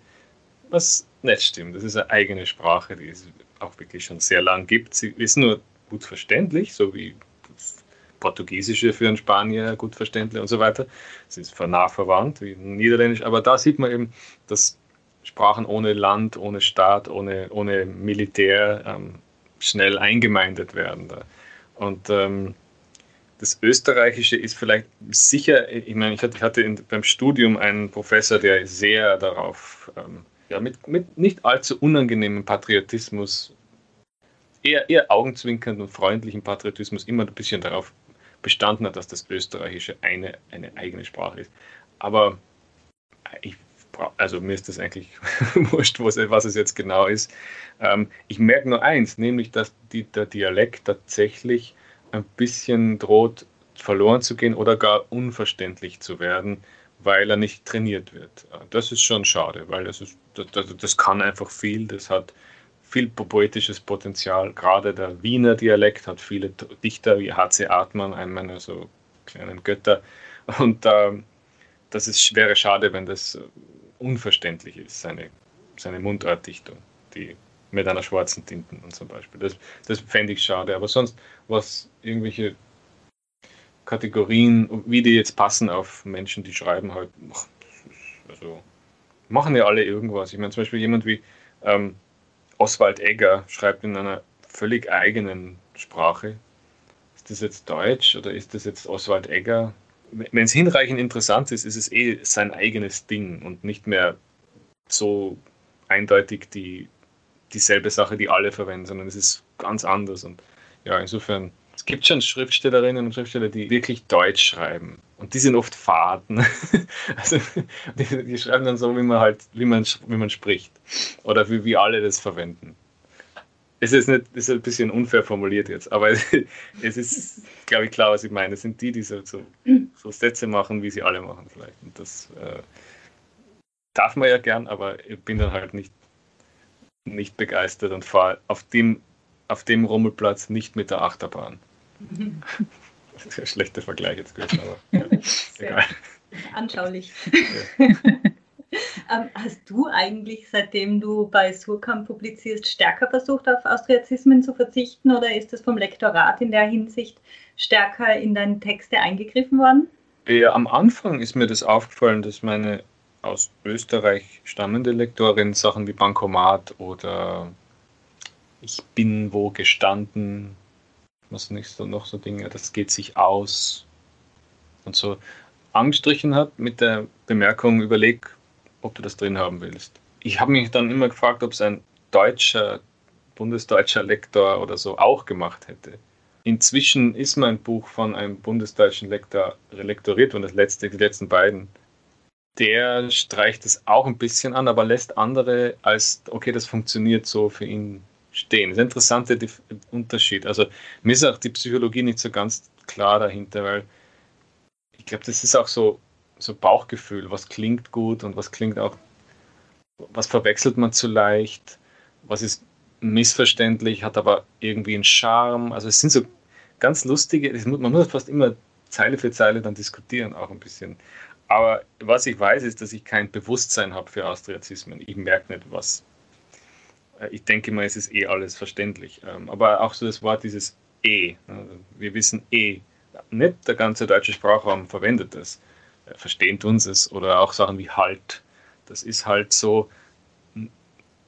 Speaker 1: Was nicht stimmt. Das ist eine eigene Sprache, die es auch wirklich schon sehr lang gibt. Sie ist nur gut verständlich, so wie Portugiesische für einen Spanier gut verständlich und so weiter. Es ist nah verwandt wie Niederländisch, aber da sieht man eben, dass Sprachen ohne Land, ohne Staat, ohne, ohne Militär ähm, schnell eingemeindet werden. Da. Und ähm, das Österreichische ist vielleicht sicher, ich meine, ich hatte, in, beim Studium einen Professor, der sehr darauf, ähm, ja, mit, mit nicht allzu unangenehmem Patriotismus, eher, eher augenzwinkernd und freundlichen Patriotismus immer ein bisschen darauf bestanden hat, dass das Österreichische eine, eine eigene Sprache ist. Aber ich, also mir ist das eigentlich wurscht, was, es jetzt genau ist. Ähm, ich merke nur eins, nämlich, dass die, der Dialekt tatsächlich ein bisschen droht verloren zu gehen oder gar unverständlich zu werden, weil er nicht trainiert wird. Das ist schon schade, weil das, ist, das, das kann einfach viel, das hat viel poetisches Potenzial. Gerade der Wiener Dialekt hat viele Dichter wie H.C. Artmann, einen meiner so kleinen Götter. Und äh, das ist, wäre schade, wenn das unverständlich ist, seine, seine Mundartdichtung, die mit einer schwarzen Tinten und zum Beispiel. Das, das fände ich schade. Aber sonst, was irgendwelche Kategorien, wie die jetzt passen auf Menschen, die schreiben halt, also machen ja alle irgendwas. Ich meine, zum Beispiel jemand wie ähm, Oswald Egger schreibt in einer völlig eigenen Sprache. Ist das jetzt Deutsch oder ist das jetzt Oswald Egger? Wenn es hinreichend interessant ist, ist es eh sein eigenes Ding und nicht mehr so eindeutig die, dieselbe Sache, die alle verwenden, sondern es ist ganz anders. Und ja, insofern es gibt schon Schriftstellerinnen und Schriftsteller, die wirklich Deutsch schreiben. Und die sind oft Faden. also, die, die, schreiben dann so, wie man halt, wie man, wie man spricht. Oder wie, wie alle das verwenden. Es ist, nicht, ist ein bisschen unfair formuliert jetzt, aber es ist, glaube ich, klar, was ich meine. Es sind die, die so, so, so Sätze machen, wie sie alle machen, vielleicht. Und das äh, darf man ja gern, aber ich bin dann halt nicht, nicht begeistert und fahre auf dem, auf dem Rummelplatz nicht mit der Achterbahn. Das ist ein schlechter Vergleich jetzt gewesen, aber ja, egal.
Speaker 4: Anschaulich. Ja. ähm, hast du eigentlich, seitdem du bei Surkamp publizierst, stärker versucht, auf Austriazismen zu verzichten oder ist das vom Lektorat in der Hinsicht stärker in deine Texte eingegriffen worden?
Speaker 1: Ja, am Anfang ist mir das aufgefallen, dass meine aus Österreich stammende Lektorin Sachen wie Bankomat oder Ich bin wo gestanden was nicht so noch so Dinge, das geht sich aus und so angestrichen hat mit der Bemerkung, überleg, ob du das drin haben willst. Ich habe mich dann immer gefragt, ob es ein deutscher, bundesdeutscher Lektor oder so auch gemacht hätte. Inzwischen ist mein Buch von einem bundesdeutschen Lektor lektoriert und das letzte, die letzten beiden. Der streicht es auch ein bisschen an, aber lässt andere als, okay, das funktioniert so für ihn stehen. Das ist ein interessanter Unterschied. Also mir ist auch die Psychologie nicht so ganz klar dahinter, weil ich glaube, das ist auch so, so Bauchgefühl, was klingt gut und was klingt auch, was verwechselt man zu leicht, was ist missverständlich, hat aber irgendwie einen Charme. Also es sind so ganz lustige, man muss fast immer Zeile für Zeile dann diskutieren, auch ein bisschen. Aber was ich weiß, ist, dass ich kein Bewusstsein habe für Austriazismen. Ich merke nicht, was ich denke mal, es ist eh alles verständlich. Ähm, aber auch so das Wort dieses E. Ne? Wir wissen E. Nicht der ganze deutsche Sprachraum verwendet das. Verstehen uns es. Oder auch Sachen wie halt. Das ist halt so,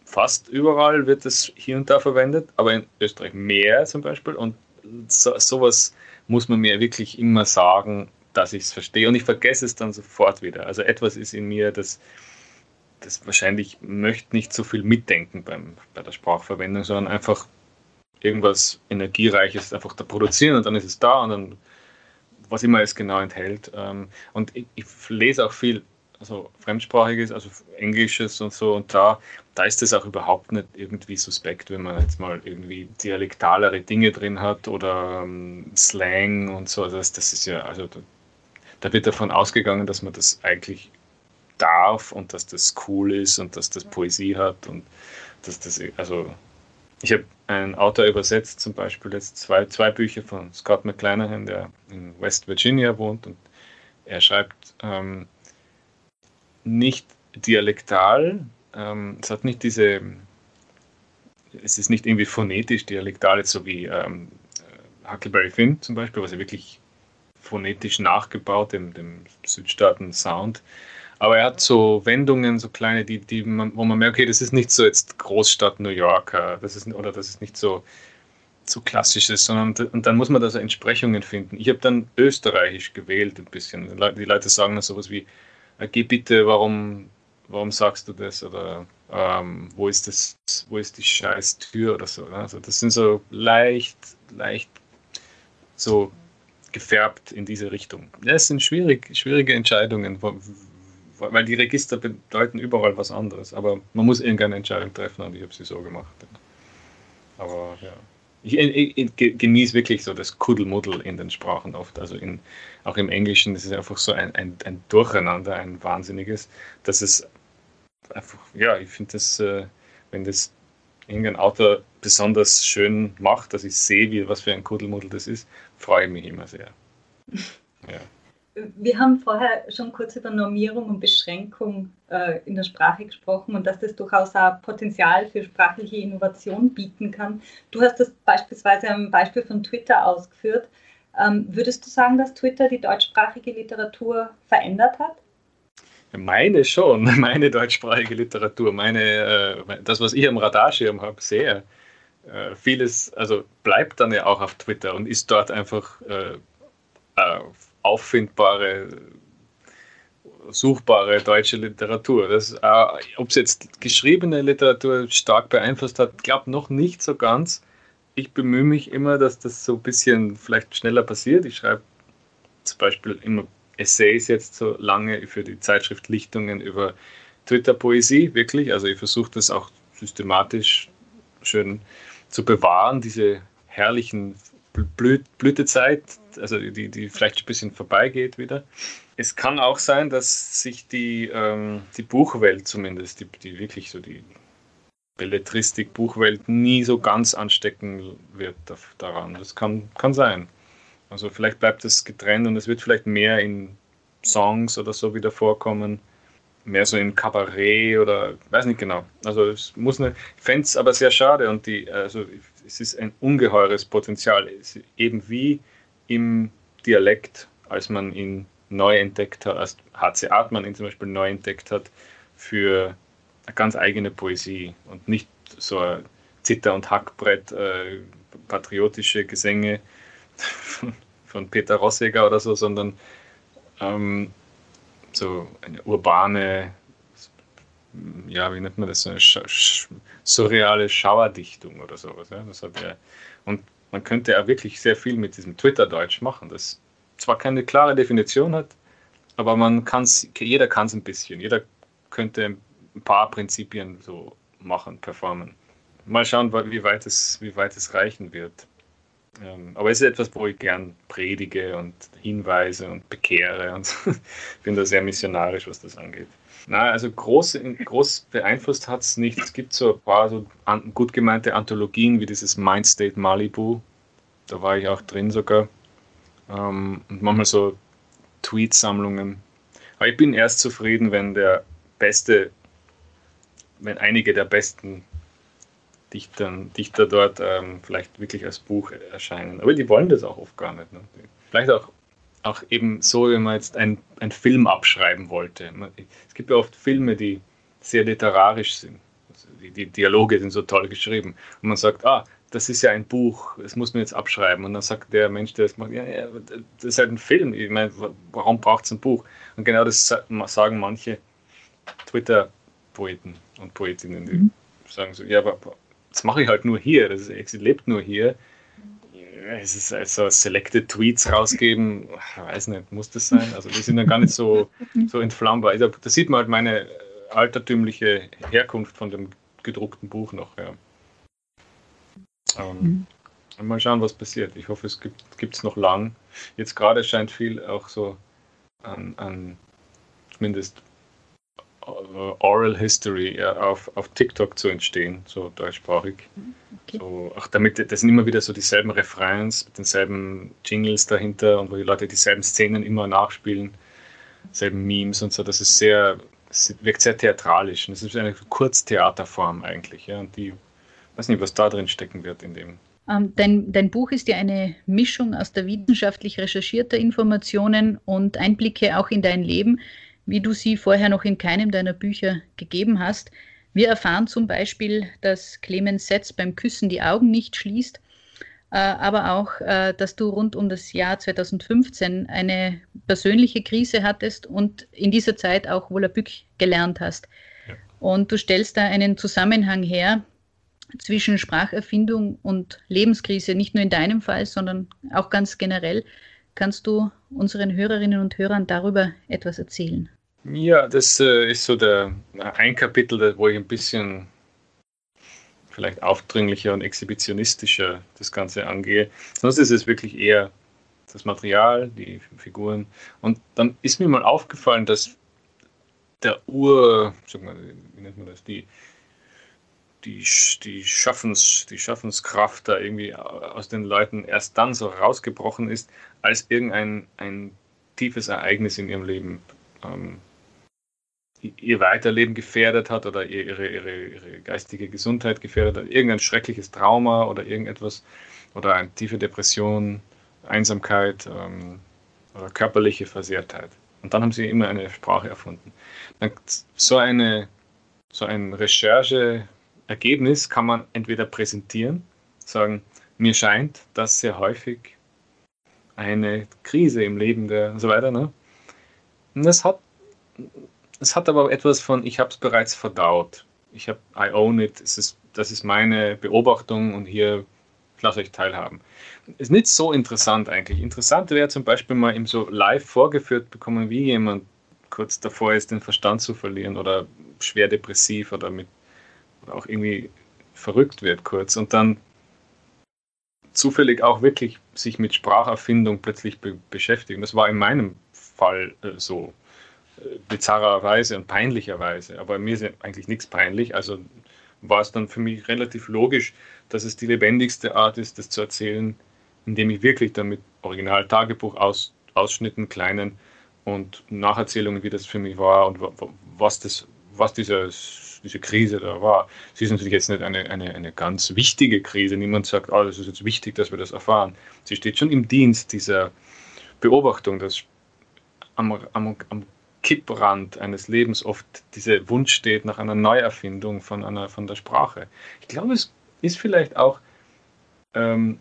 Speaker 1: fast überall wird es hier und da verwendet, aber in Österreich mehr zum Beispiel. Und so, sowas muss man mir wirklich immer sagen, dass ich es verstehe. Und ich vergesse es dann sofort wieder. Also etwas ist in mir, das das wahrscheinlich möchte nicht so viel mitdenken beim, bei der Sprachverwendung, sondern einfach irgendwas Energiereiches einfach da produzieren und dann ist es da und dann, was immer es genau enthält. Ähm, und ich, ich lese auch viel, also Fremdsprachiges, also Englisches und so und da, da ist es auch überhaupt nicht irgendwie suspekt, wenn man jetzt mal irgendwie dialektalere Dinge drin hat oder ähm, Slang und so. Das, das ist ja, also da, da wird davon ausgegangen, dass man das eigentlich darf und dass das cool ist und dass das Poesie hat und dass das, also ich habe einen Autor übersetzt, zum Beispiel jetzt zwei, zwei Bücher von Scott McClanahan, der in West Virginia wohnt und er schreibt ähm, nicht dialektal, ähm, es hat nicht diese, es ist nicht irgendwie phonetisch dialektal, so wie ähm, Huckleberry Finn zum Beispiel, was er wirklich phonetisch nachgebaut, dem, dem Südstaaten-Sound, aber er hat so Wendungen, so kleine, die, die man, wo man merkt, okay, das ist nicht so jetzt Großstadt New Yorker, das ist, oder das ist nicht so, so klassisches, sondern und dann muss man da so Entsprechungen finden. Ich habe dann österreichisch gewählt ein bisschen. Die Leute sagen dann sowas wie, äh, geh bitte, warum, warum sagst du das? Oder ähm, wo ist das, wo ist die scheiß Tür oder so. Ne? Also das sind so leicht, leicht so gefärbt in diese Richtung. Das sind schwierig, schwierige Entscheidungen, weil die Register bedeuten überall was anderes. Aber man muss irgendeine Entscheidung treffen und ich habe sie so gemacht. Aber ja. ich, ich, ich genieße wirklich so das Kuddelmuddel in den Sprachen oft. Also in, auch im Englischen ist es einfach so ein, ein, ein Durcheinander, ein wahnsinniges, dass es einfach, ja, ich finde das, äh, wenn das irgendein Autor besonders schön macht, dass ich sehe, wie, was für ein Kuddelmuddel das ist, freue ich mich immer sehr.
Speaker 4: Ja. Wir haben vorher schon kurz über Normierung und Beschränkung äh, in der Sprache gesprochen und dass das durchaus auch Potenzial für sprachliche Innovation bieten kann. Du hast das beispielsweise am Beispiel von Twitter ausgeführt. Ähm, würdest du sagen, dass Twitter die deutschsprachige Literatur verändert hat?
Speaker 1: Meine schon, meine deutschsprachige Literatur, meine, äh, das, was ich am Radarschirm habe, sehr. Äh, vieles, also bleibt dann ja auch auf Twitter und ist dort einfach äh, auffindbare, suchbare deutsche Literatur. Das, äh, Ob es jetzt geschriebene Literatur stark beeinflusst hat, glaube noch nicht so ganz. Ich bemühe mich immer, dass das so ein bisschen vielleicht schneller passiert. Ich schreibe zum Beispiel immer Essays jetzt so lange für die Zeitschrift Lichtungen über Twitter-Poesie, wirklich. Also ich versuche das auch systematisch schön zu bewahren, diese herrlichen Blü Blütezeit, also die, die vielleicht ein bisschen vorbeigeht wieder. Es kann auch sein, dass sich die, ähm, die Buchwelt zumindest, die, die wirklich so die Belletristik, Buchwelt nie so ganz anstecken wird daran. Das kann, kann sein. Also vielleicht bleibt es getrennt und es wird vielleicht mehr in Songs oder so wieder vorkommen. Mehr so im Kabarett oder weiß nicht genau. Also es muss eine, ich fände es aber sehr schade und die, also es ist ein ungeheures Potenzial. eben wie im Dialekt, als man ihn neu entdeckt hat, als H.C. Artmann ihn zum Beispiel neu entdeckt hat, für eine ganz eigene Poesie und nicht so ein Zitter- und Hackbrett, äh, patriotische Gesänge von, von, Peter Rossiger oder so, sondern ähm, so eine urbane, ja, wie nennt man das, eine sch sch surreale Schauerdichtung oder sowas. Ja? Das hat ja, und man könnte ja wirklich sehr viel mit diesem Twitter-Deutsch machen, das zwar keine klare Definition hat, aber man kann's, jeder kann es ein bisschen. Jeder könnte ein paar Prinzipien so machen, performen. Mal schauen, wie weit es, wie weit es reichen wird. Ähm, aber es ist etwas, wo ich gern predige und hinweise und bekehre und bin da sehr missionarisch, was das angeht. Na, also groß, groß beeinflusst hat es nicht. Es gibt so ein paar so an, gut gemeinte Anthologien wie dieses Mindstate Malibu. Da war ich auch drin sogar. Ähm, und manchmal so Tweetsammlungen. Aber ich bin erst zufrieden, wenn der beste, wenn einige der besten Dichtern, Dichter dort ähm, vielleicht wirklich als Buch erscheinen. Aber die wollen das auch oft gar nicht. Ne? Vielleicht auch auch eben so, wenn man jetzt einen Film abschreiben wollte. Es gibt ja oft Filme, die sehr literarisch sind. Also die, die, Dialoge sind so toll geschrieben. Und man sagt, ah, das ist ja ein Buch, das muss man jetzt abschreiben. Und dann sagt der Mensch, der das macht, ja, ja das ist halt ein Film. Ich meine, warum braucht es ein Buch? Und genau das sagen manche Twitter-Poeten und Poetinnen, die mhm. sagen so, ja, aber das mache ich halt nur hier, das lebt nur hier es ist also Selected Tweets rausgeben, ich weiß nicht, muss das sein? Also die sind ja gar nicht so, so entflammbar. Also, da sieht man halt meine altertümliche Herkunft von dem gedruckten Buch noch. Ja. Ähm, mhm. Mal schauen, was passiert. Ich hoffe, es gibt es noch lang. Jetzt gerade scheint viel auch so an, an zumindest Oral History ja, auf, auf TikTok zu entstehen, so deutschsprachig. Okay. So, auch damit, das sind immer wieder so dieselben Refrains mit denselben Jingles dahinter und wo die Leute dieselben Szenen immer nachspielen, selben Memes und so. Das ist sehr, das wirkt sehr theatralisch. Und das ist eine Kurztheaterform eigentlich. Ja, und die, ich weiß nicht, was da drin stecken wird in dem.
Speaker 3: Ähm, dein, dein, Buch ist ja eine Mischung aus der wissenschaftlich recherchierter Informationen und Einblicke auch in dein Leben wie du sie vorher noch in keinem deiner Bücher gegeben hast. Wir erfahren zum Beispiel, dass Clemens Setz beim Küssen die Augen nicht schließt, äh, aber auch, äh, dass du rund um das Jahr 2015 eine persönliche Krise hattest und in dieser Zeit auch Volapük gelernt hast. Ja. Und du stellst da einen Zusammenhang her zwischen Spracherfindung und Lebenskrise, nicht nur in deinem Fall, sondern auch ganz generell. Kannst du unseren Hörerinnen und Hörern darüber etwas erzählen?
Speaker 1: Ja, das äh, ist so der ein Kapitel, wo ich ein bisschen vielleicht aufdringlicher und exhibitionistischer das Ganze angehe. Sonst ist es wirklich eher das Material, die Figuren. Und dann ist mir mal aufgefallen, dass der Ur, mal, wie nennt man das, die, die, die, Schaffens, die Schaffenskraft da irgendwie aus den Leuten erst dann so rausgebrochen ist, als irgendein ein tiefes Ereignis in ihrem Leben ähm, ihr Weiterleben gefährdet hat oder ihre, ihre, ihre geistige Gesundheit gefährdet hat, irgendein schreckliches Trauma oder irgendetwas oder eine tiefe Depression, Einsamkeit ähm, oder körperliche Versehrtheit. Und dann haben sie immer eine Sprache erfunden. So, eine, so ein Rechercheergebnis kann man entweder präsentieren, sagen, mir scheint, dass sehr häufig eine Krise im Leben der und so weiter. Ne? Und das hat es hat aber etwas von, ich habe es bereits verdaut. Ich habe, I own it, ist, das ist meine Beobachtung und hier lasse euch teilhaben. Ist nicht so interessant eigentlich. Interessant wäre zum Beispiel mal ihm so live vorgeführt bekommen, wie jemand kurz davor ist, den Verstand zu verlieren oder schwer depressiv oder mit oder auch irgendwie verrückt wird kurz und dann zufällig auch wirklich sich mit Spracherfindung plötzlich be beschäftigen. Das war in meinem Fall äh, so bizarrerweise und peinlicherweise. Aber mir ist eigentlich nichts peinlich. Also war es dann für mich relativ logisch, dass es die lebendigste Art ist, das zu erzählen, indem ich wirklich dann mit Original-Tagebuch aus, Ausschnitten, kleinen und Nacherzählungen, wie das für mich war und was, das, was dieses, diese Krise da war. Sie ist natürlich jetzt nicht eine, eine, eine ganz wichtige Krise. Niemand sagt, oh, das ist jetzt wichtig, dass wir das erfahren. Sie steht schon im Dienst dieser Beobachtung, dass am, am, am Kipprand eines Lebens oft dieser Wunsch steht nach einer Neuerfindung von, einer, von der Sprache. Ich glaube, es ist vielleicht auch, ähm,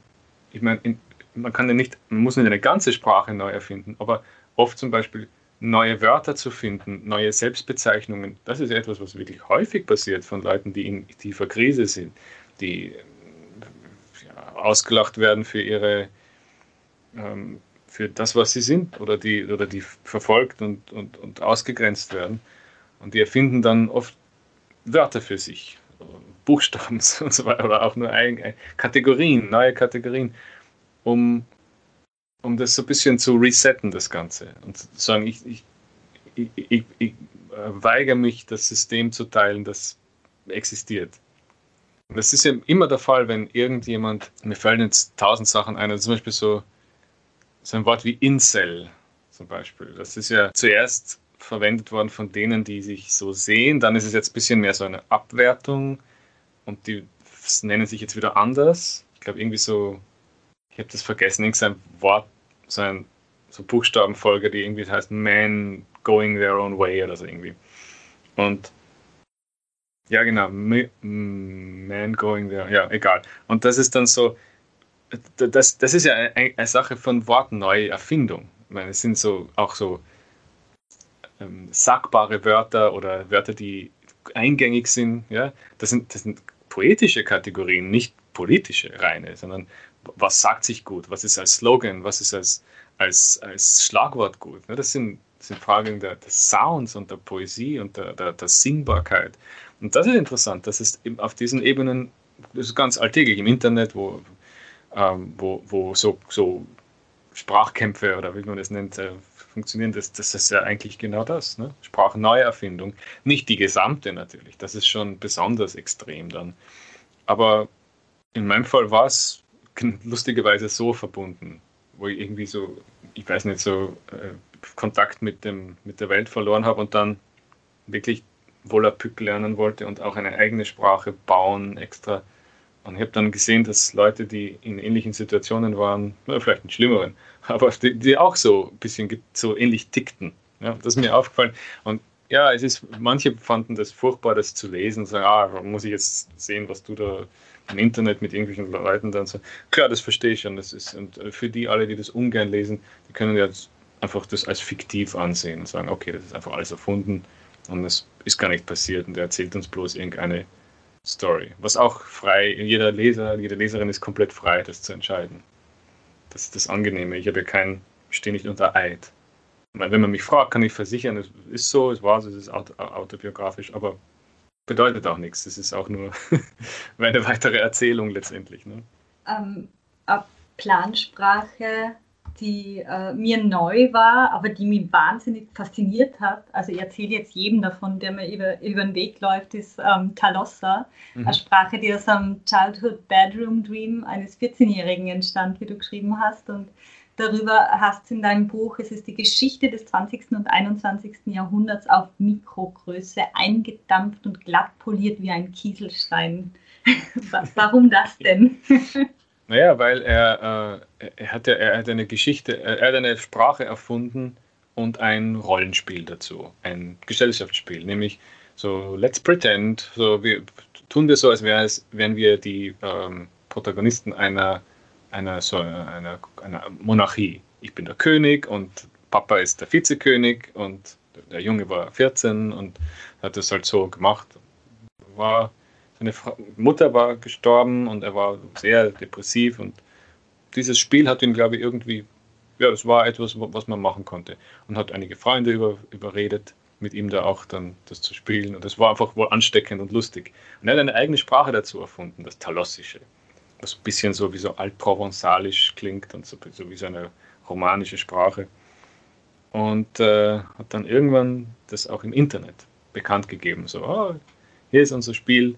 Speaker 1: ich meine, man kann ja nicht, man muss nicht eine ganze Sprache neu erfinden, aber oft zum Beispiel neue Wörter zu finden, neue Selbstbezeichnungen, das ist etwas, was wirklich häufig passiert von Leuten, die in tiefer Krise sind, die ja, ausgelacht werden für ihre ähm, für das, was sie sind oder die, oder die verfolgt und, und, und ausgegrenzt werden. Und die erfinden dann oft Wörter für sich, Buchstaben und so weiter, oder auch nur ein, Kategorien, neue Kategorien, um, um das so ein bisschen zu resetten, das Ganze. Und zu sagen, ich, ich, ich, ich, ich weigere mich, das System zu teilen, das existiert. Und das ist ja immer der Fall, wenn irgendjemand, mir fallen jetzt tausend Sachen ein, also zum Beispiel so so ein Wort wie Incel zum Beispiel. Das ist ja zuerst verwendet worden von denen, die sich so sehen. Dann ist es jetzt ein bisschen mehr so eine Abwertung und die nennen sich jetzt wieder anders. Ich glaube, irgendwie so, ich habe das vergessen, irgendein Wort, so ein so Buchstabenfolge, die irgendwie heißt Man going their own way oder so irgendwie. Und ja, genau, Man going their, ja, egal. Und das ist dann so, das, das ist ja eine, eine Sache von Wortneuerfindung. Ich meine, es sind so auch so ähm, sagbare Wörter oder Wörter, die eingängig sind. Ja? Das, sind, das sind poetische Kategorien, nicht politische reine, sondern was sagt sich gut, was ist als Slogan, was ist als, als, als Schlagwort gut. Ne? Das, sind, das sind Fragen der, des Sounds und der Poesie und der, der, der Singbarkeit. Und das ist interessant, dass es auf diesen Ebenen, das ist ganz alltäglich im Internet, wo ähm, wo, wo so, so Sprachkämpfe oder wie man das nennt, äh, funktionieren, das, das ist ja eigentlich genau das. Ne? Sprachneuerfindung. Nicht die gesamte natürlich, das ist schon besonders extrem dann. Aber in meinem Fall war es lustigerweise so verbunden, wo ich irgendwie so, ich weiß nicht, so äh, Kontakt mit, dem, mit der Welt verloren habe und dann wirklich Volapük lernen wollte und auch eine eigene Sprache bauen extra und ich habe dann gesehen, dass Leute, die in ähnlichen Situationen waren, vielleicht in schlimmeren, aber die, die auch so ein bisschen so ähnlich tickten. Ja, das ist mir aufgefallen. Und ja, es ist, manche fanden das furchtbar, das zu lesen sagen, ah, muss ich jetzt sehen, was du da im Internet mit irgendwelchen Leuten dann so. Klar, das verstehe ich schon. Das ist, und für die alle, die das ungern lesen, die können ja einfach das als fiktiv ansehen und sagen, okay, das ist einfach alles erfunden und das ist gar nicht passiert und er erzählt uns bloß irgendeine Story. Was auch frei, jeder Leser, jede Leserin ist komplett frei, das zu entscheiden. Das ist das Angenehme. Ich habe ja kein, stehe nicht unter Eid. Meine, wenn man mich fragt, kann ich versichern, es ist so, es war so, es ist autobiografisch, aber bedeutet auch nichts. Es ist auch nur eine weitere Erzählung letztendlich. Ne?
Speaker 4: Ähm, Plansprache die äh, mir neu war, aber die mich wahnsinnig fasziniert hat. Also ich erzähle jetzt jedem davon, der mir über, über den Weg läuft, ist ähm, Talossa, mhm. eine Sprache, die aus einem Childhood Bedroom Dream eines 14-Jährigen entstand, wie du geschrieben hast. Und darüber hast du in deinem Buch, es ist die Geschichte des 20. und 21. Jahrhunderts auf Mikrogröße eingedampft und glatt poliert wie ein Kieselstein. Warum das denn?
Speaker 1: Naja, weil er, äh, er, hat ja, er hat eine Geschichte, er hat eine Sprache erfunden und ein Rollenspiel dazu, ein Gesellschaftsspiel, nämlich so Let's Pretend, so wir tun wir so, als wären, wären wir die ähm, Protagonisten einer, einer, so einer, einer Monarchie. Ich bin der König und Papa ist der Vizekönig und der Junge war 14 und hat das halt so gemacht. War seine Mutter war gestorben und er war sehr depressiv und dieses Spiel hat ihn, glaube ich, irgendwie, ja, das war etwas, was man machen konnte und hat einige Freunde über, überredet, mit ihm da auch dann das zu spielen und das war einfach wohl ansteckend und lustig. Und er hat eine eigene Sprache dazu erfunden, das Talossische, was ein bisschen so wie so altprovenzalisch klingt und so, so wie so eine romanische Sprache. Und äh, hat dann irgendwann das auch im Internet bekannt gegeben. So, oh, hier ist unser Spiel,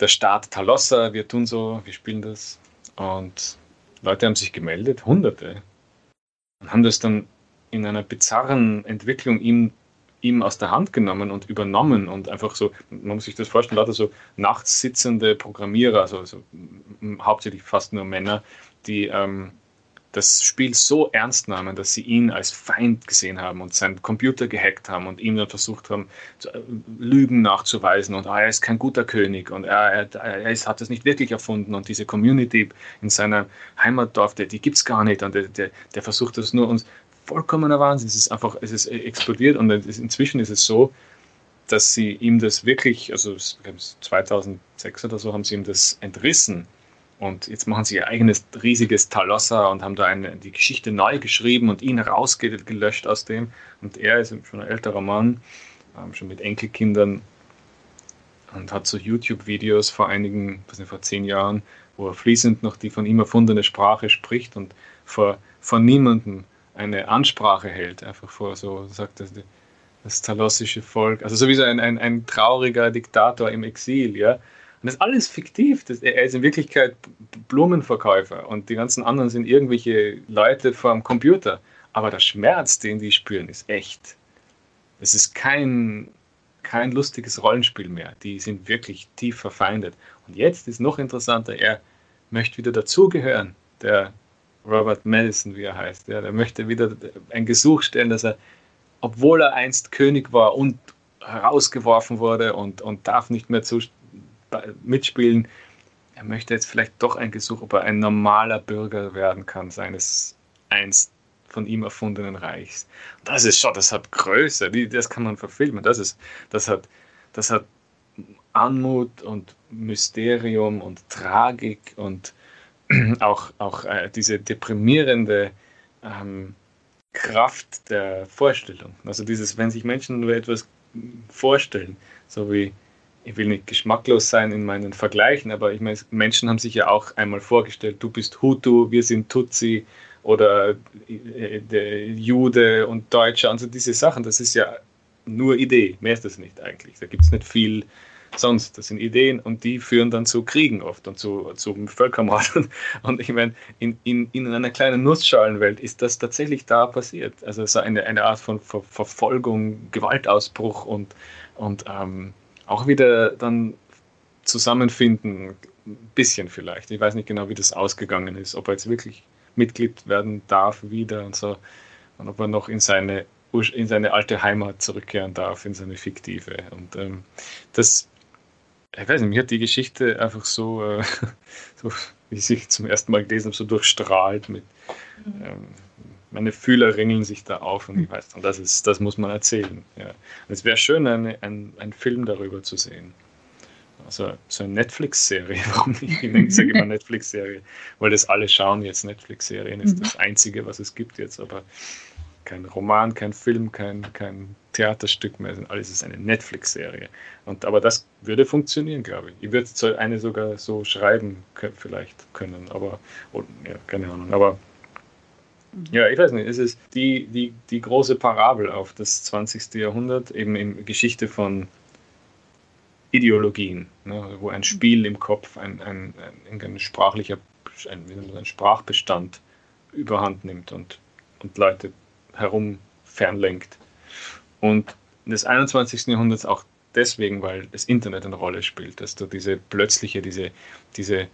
Speaker 1: der Staat Talossa, wir tun so, wir spielen das. Und Leute haben sich gemeldet, Hunderte. Und haben das dann in einer bizarren Entwicklung ihm, ihm aus der Hand genommen und übernommen und einfach so, man muss sich das vorstellen, lauter so nachts sitzende Programmierer, also, also hauptsächlich fast nur Männer, die ähm, das Spiel so ernst nahmen, dass sie ihn als Feind gesehen haben und seinen Computer gehackt haben und ihm dann versucht haben, äh, Lügen nachzuweisen und ah, er ist kein guter König und er, er, er ist, hat das nicht wirklich erfunden und diese Community in seiner Heimatdorf, die, die gibt es gar nicht und der, der, der versucht das nur uns vollkommener Wahnsinn. Es ist einfach, es ist explodiert und inzwischen ist es so, dass sie ihm das wirklich, also 2006 oder so haben sie ihm das entrissen und jetzt machen sie ihr eigenes riesiges Talossa und haben da eine, die Geschichte neu geschrieben und ihn rausgelöscht aus dem. Und er ist schon ein älterer Mann, ähm, schon mit Enkelkindern und hat so YouTube-Videos vor einigen, was nicht, vor zehn Jahren, wo er fließend noch die von ihm erfundene Sprache spricht und vor, vor niemandem eine Ansprache hält. Einfach vor so, sagt er, das talossische Volk, also sowieso ein, ein, ein trauriger Diktator im Exil, ja und das ist alles fiktiv. Das, er ist in Wirklichkeit Blumenverkäufer und die ganzen anderen sind irgendwelche Leute vor Computer. Aber der Schmerz, den die spüren, ist echt. Es ist kein, kein lustiges Rollenspiel mehr. Die sind wirklich tief verfeindet. Und jetzt ist noch interessanter, er möchte wieder dazugehören. Der Robert Madison, wie er heißt. Ja, der möchte wieder ein Gesuch stellen, dass er, obwohl er einst König war und herausgeworfen wurde und, und darf nicht mehr zu, mitspielen. Er möchte jetzt vielleicht doch ein Gesuch, ob er ein normaler Bürger werden kann, seines einst von ihm erfundenen Reichs. Das ist schon, das hat Größe, das kann man verfilmen. Das, ist, das, hat, das hat Anmut und Mysterium und Tragik und auch, auch äh, diese deprimierende ähm, Kraft der Vorstellung. Also dieses, wenn sich Menschen nur etwas vorstellen, so wie ich will nicht geschmacklos sein in meinen Vergleichen, aber ich meine, Menschen haben sich ja auch einmal vorgestellt, du bist Hutu, wir sind Tutsi oder äh, Jude und Deutscher, also diese Sachen, das ist ja nur Idee, mehr ist das nicht eigentlich. Da gibt es nicht viel sonst. Das sind Ideen und die führen dann zu Kriegen oft und zu, zu Völkermord. Und ich meine, in, in, in einer kleinen Nussschalenwelt ist das tatsächlich da passiert. Also so eine, eine Art von Ver Verfolgung, Gewaltausbruch und, und ähm, auch wieder dann zusammenfinden, ein bisschen vielleicht. Ich weiß nicht genau, wie das ausgegangen ist, ob er jetzt wirklich Mitglied werden darf wieder und so und ob er noch in seine in seine alte Heimat zurückkehren darf, in seine fiktive. Und ähm, das, ich weiß nicht, mir hat die Geschichte einfach so, äh, so wie ich sie zum ersten Mal gelesen habe, so durchstrahlt mit. Mhm. Ähm, meine Fühler ringeln sich da auf und ich weiß dann, das, ist, das muss man erzählen. Ja. Es wäre schön, eine, ein, einen Film darüber zu sehen. Also so eine Netflix-Serie, warum nicht? Ich sage immer Netflix-Serie, weil das alle schauen jetzt Netflix-Serien, ist mhm. das Einzige, was es gibt jetzt, aber kein Roman, kein Film, kein, kein Theaterstück mehr, alles ist eine Netflix-Serie. Und aber das würde funktionieren, glaube ich. Ich würde eine sogar so schreiben vielleicht können, aber oder, ja, keine Ahnung. Aber ja, ich weiß nicht, es ist die, die, die große Parabel auf das 20. Jahrhundert, eben in Geschichte von Ideologien, ne, wo ein Spiel im Kopf, ein, ein, ein, ein sprachlicher, ein, ein Sprachbestand überhand nimmt und, und Leute herum fernlenkt. Und des 21. Jahrhunderts auch deswegen, weil das Internet eine Rolle spielt, dass du diese plötzliche, diese, diese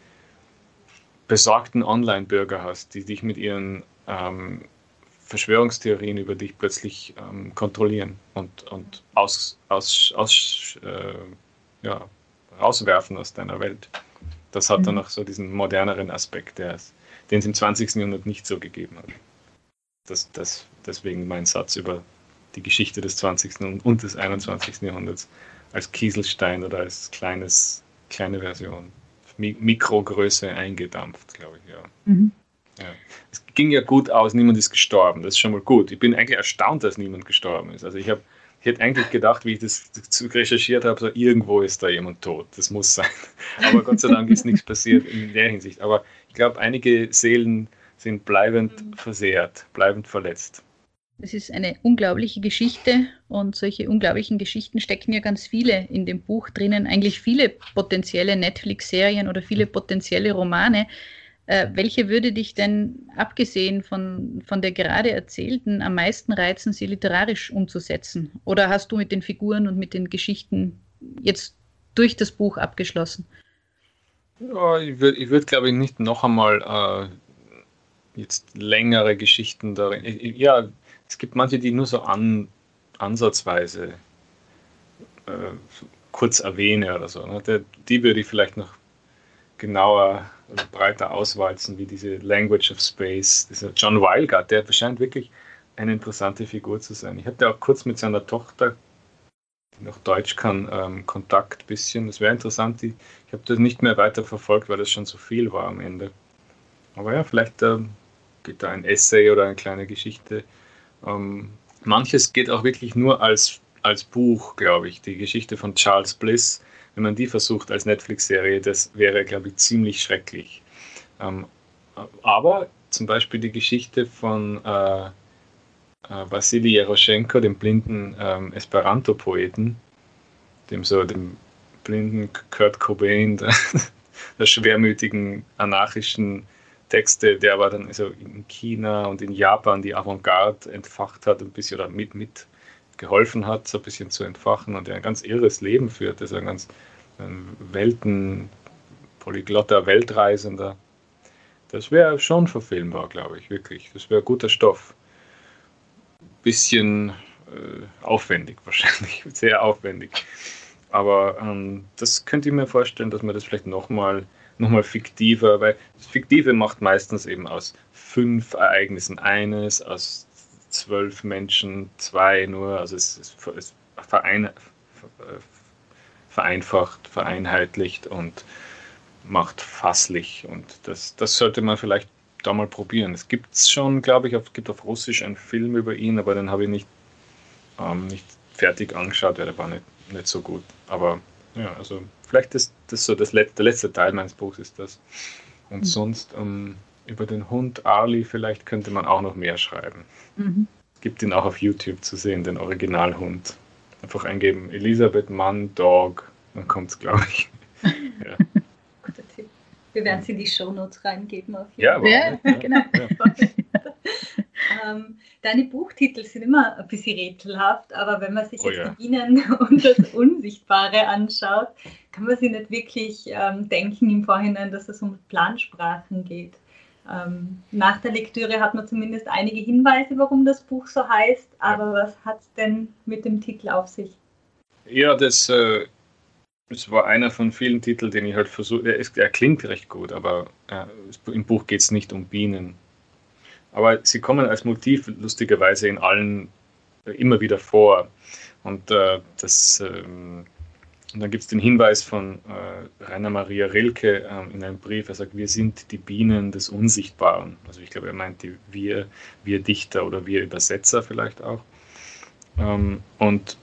Speaker 1: besorgten Online-Bürger hast, die dich mit ihren ähm, Verschwörungstheorien über dich plötzlich ähm, kontrollieren und, und aus, aus, aus, äh, ja, rauswerfen aus deiner Welt. Das hat mhm. dann noch so diesen moderneren Aspekt, den es im 20. Jahrhundert nicht so gegeben hat. Das, das, deswegen mein Satz über die Geschichte des 20. und des 21. Jahrhunderts als Kieselstein oder als kleines, kleine Version. Mikrogröße eingedampft, glaube ich, ja. Mhm. Ja. Es ging ja gut aus, niemand ist gestorben. Das ist schon mal gut. Ich bin eigentlich erstaunt, dass niemand gestorben ist. Also ich habe ich hätte eigentlich gedacht, wie ich das recherchiert habe, so irgendwo ist da jemand tot. Das muss sein. Aber Gott sei Dank ist nichts passiert in der Hinsicht. Aber ich glaube, einige Seelen sind bleibend mhm. versehrt, bleibend verletzt.
Speaker 3: Es ist eine unglaubliche Geschichte und solche unglaublichen Geschichten stecken ja ganz viele in dem Buch drinnen. Eigentlich viele potenzielle Netflix-Serien oder viele potenzielle Romane. Äh, welche würde dich denn, abgesehen von, von der gerade erzählten, am meisten reizen, sie literarisch umzusetzen? Oder hast du mit den Figuren und mit den Geschichten jetzt durch das Buch abgeschlossen?
Speaker 1: Ja, ich würde, ich würd, glaube ich, nicht noch einmal äh, jetzt längere Geschichten darin. Ja, es gibt manche, die nur so an, ansatzweise äh, kurz erwähne oder so. Ne? Der, die würde ich vielleicht noch genauer breiter auswalzen, wie diese Language of Space, dieser John Weilgart, der scheint wirklich eine interessante Figur zu sein. Ich hatte auch kurz mit seiner Tochter, die noch Deutsch kann, ähm, Kontakt bisschen. Das wäre interessant. Die, ich habe das nicht mehr weiter verfolgt, weil das schon so viel war am Ende. Aber ja, vielleicht ähm, geht da ein Essay oder eine kleine Geschichte ähm, manches geht auch wirklich nur als, als Buch, glaube ich. Die Geschichte von Charles Bliss, wenn man die versucht als Netflix-Serie, das wäre, glaube ich, ziemlich schrecklich. Ähm, aber zum Beispiel die Geschichte von äh, äh, Wassili Jeroschenko, dem blinden ähm, Esperanto-Poeten, dem so dem blinden Kurt Cobain, der, der schwermütigen anarchischen Texte, der aber dann also in China und in Japan die Avantgarde entfacht hat, ein bisschen oder mit, mit geholfen hat, so ein bisschen zu entfachen und der ein ganz irres Leben führt. Das ist ein ganz ein Welten, polyglotter Weltreisender. Das wäre schon verfilmbar, glaube ich, wirklich. Das wäre guter Stoff. Bisschen äh, aufwendig wahrscheinlich, sehr aufwendig. Aber ähm, das könnte ich mir vorstellen, dass man das vielleicht nochmal nochmal fiktiver, weil das Fiktive macht meistens eben aus fünf Ereignissen eines, aus zwölf Menschen zwei nur, also es, es, es verein, vereinfacht, vereinheitlicht und macht fasslich und das, das sollte man vielleicht da mal probieren. Es gibt schon, glaube ich, es gibt auf Russisch einen Film über ihn, aber den habe ich nicht, ähm, nicht fertig angeschaut, weil der war nicht, nicht so gut. Aber ja, also vielleicht ist das so das letzte, der letzte Teil meines Buchs ist das. Und mhm. sonst um, über den Hund Arlie vielleicht könnte man auch noch mehr schreiben. Mhm. Es gibt ihn auch auf YouTube zu sehen, den Originalhund. Einfach eingeben, Elisabeth Mann, Dog, dann kommt es, glaube ich.
Speaker 4: ja. Guter Tipp. Wir werden sie in die Shownotes reingeben.
Speaker 1: Auf jeden ja, ja, genau. Ja.
Speaker 4: Ähm, deine Buchtitel sind immer ein bisschen rätselhaft, aber wenn man sich oh, jetzt ja. die Bienen und das Unsichtbare anschaut, kann man sich nicht wirklich ähm, denken im Vorhinein, dass es um Plansprachen geht. Ähm, nach der Lektüre hat man zumindest einige Hinweise, warum das Buch so heißt, aber was hat es denn mit dem Titel auf sich?
Speaker 1: Ja, das, äh, das war einer von vielen Titeln, den ich halt versuche. Er, er, klingt recht gut, aber äh, im Buch geht es nicht um Bienen. Aber sie kommen als Motiv lustigerweise in allen äh, immer wieder vor. Und äh, das, ähm, und dann gibt es den Hinweis von äh, Rainer Maria Rilke äh, in einem Brief, er sagt, wir sind die Bienen des Unsichtbaren. Also ich glaube, er meint die wir, wir Dichter oder wir Übersetzer vielleicht auch. Ähm, und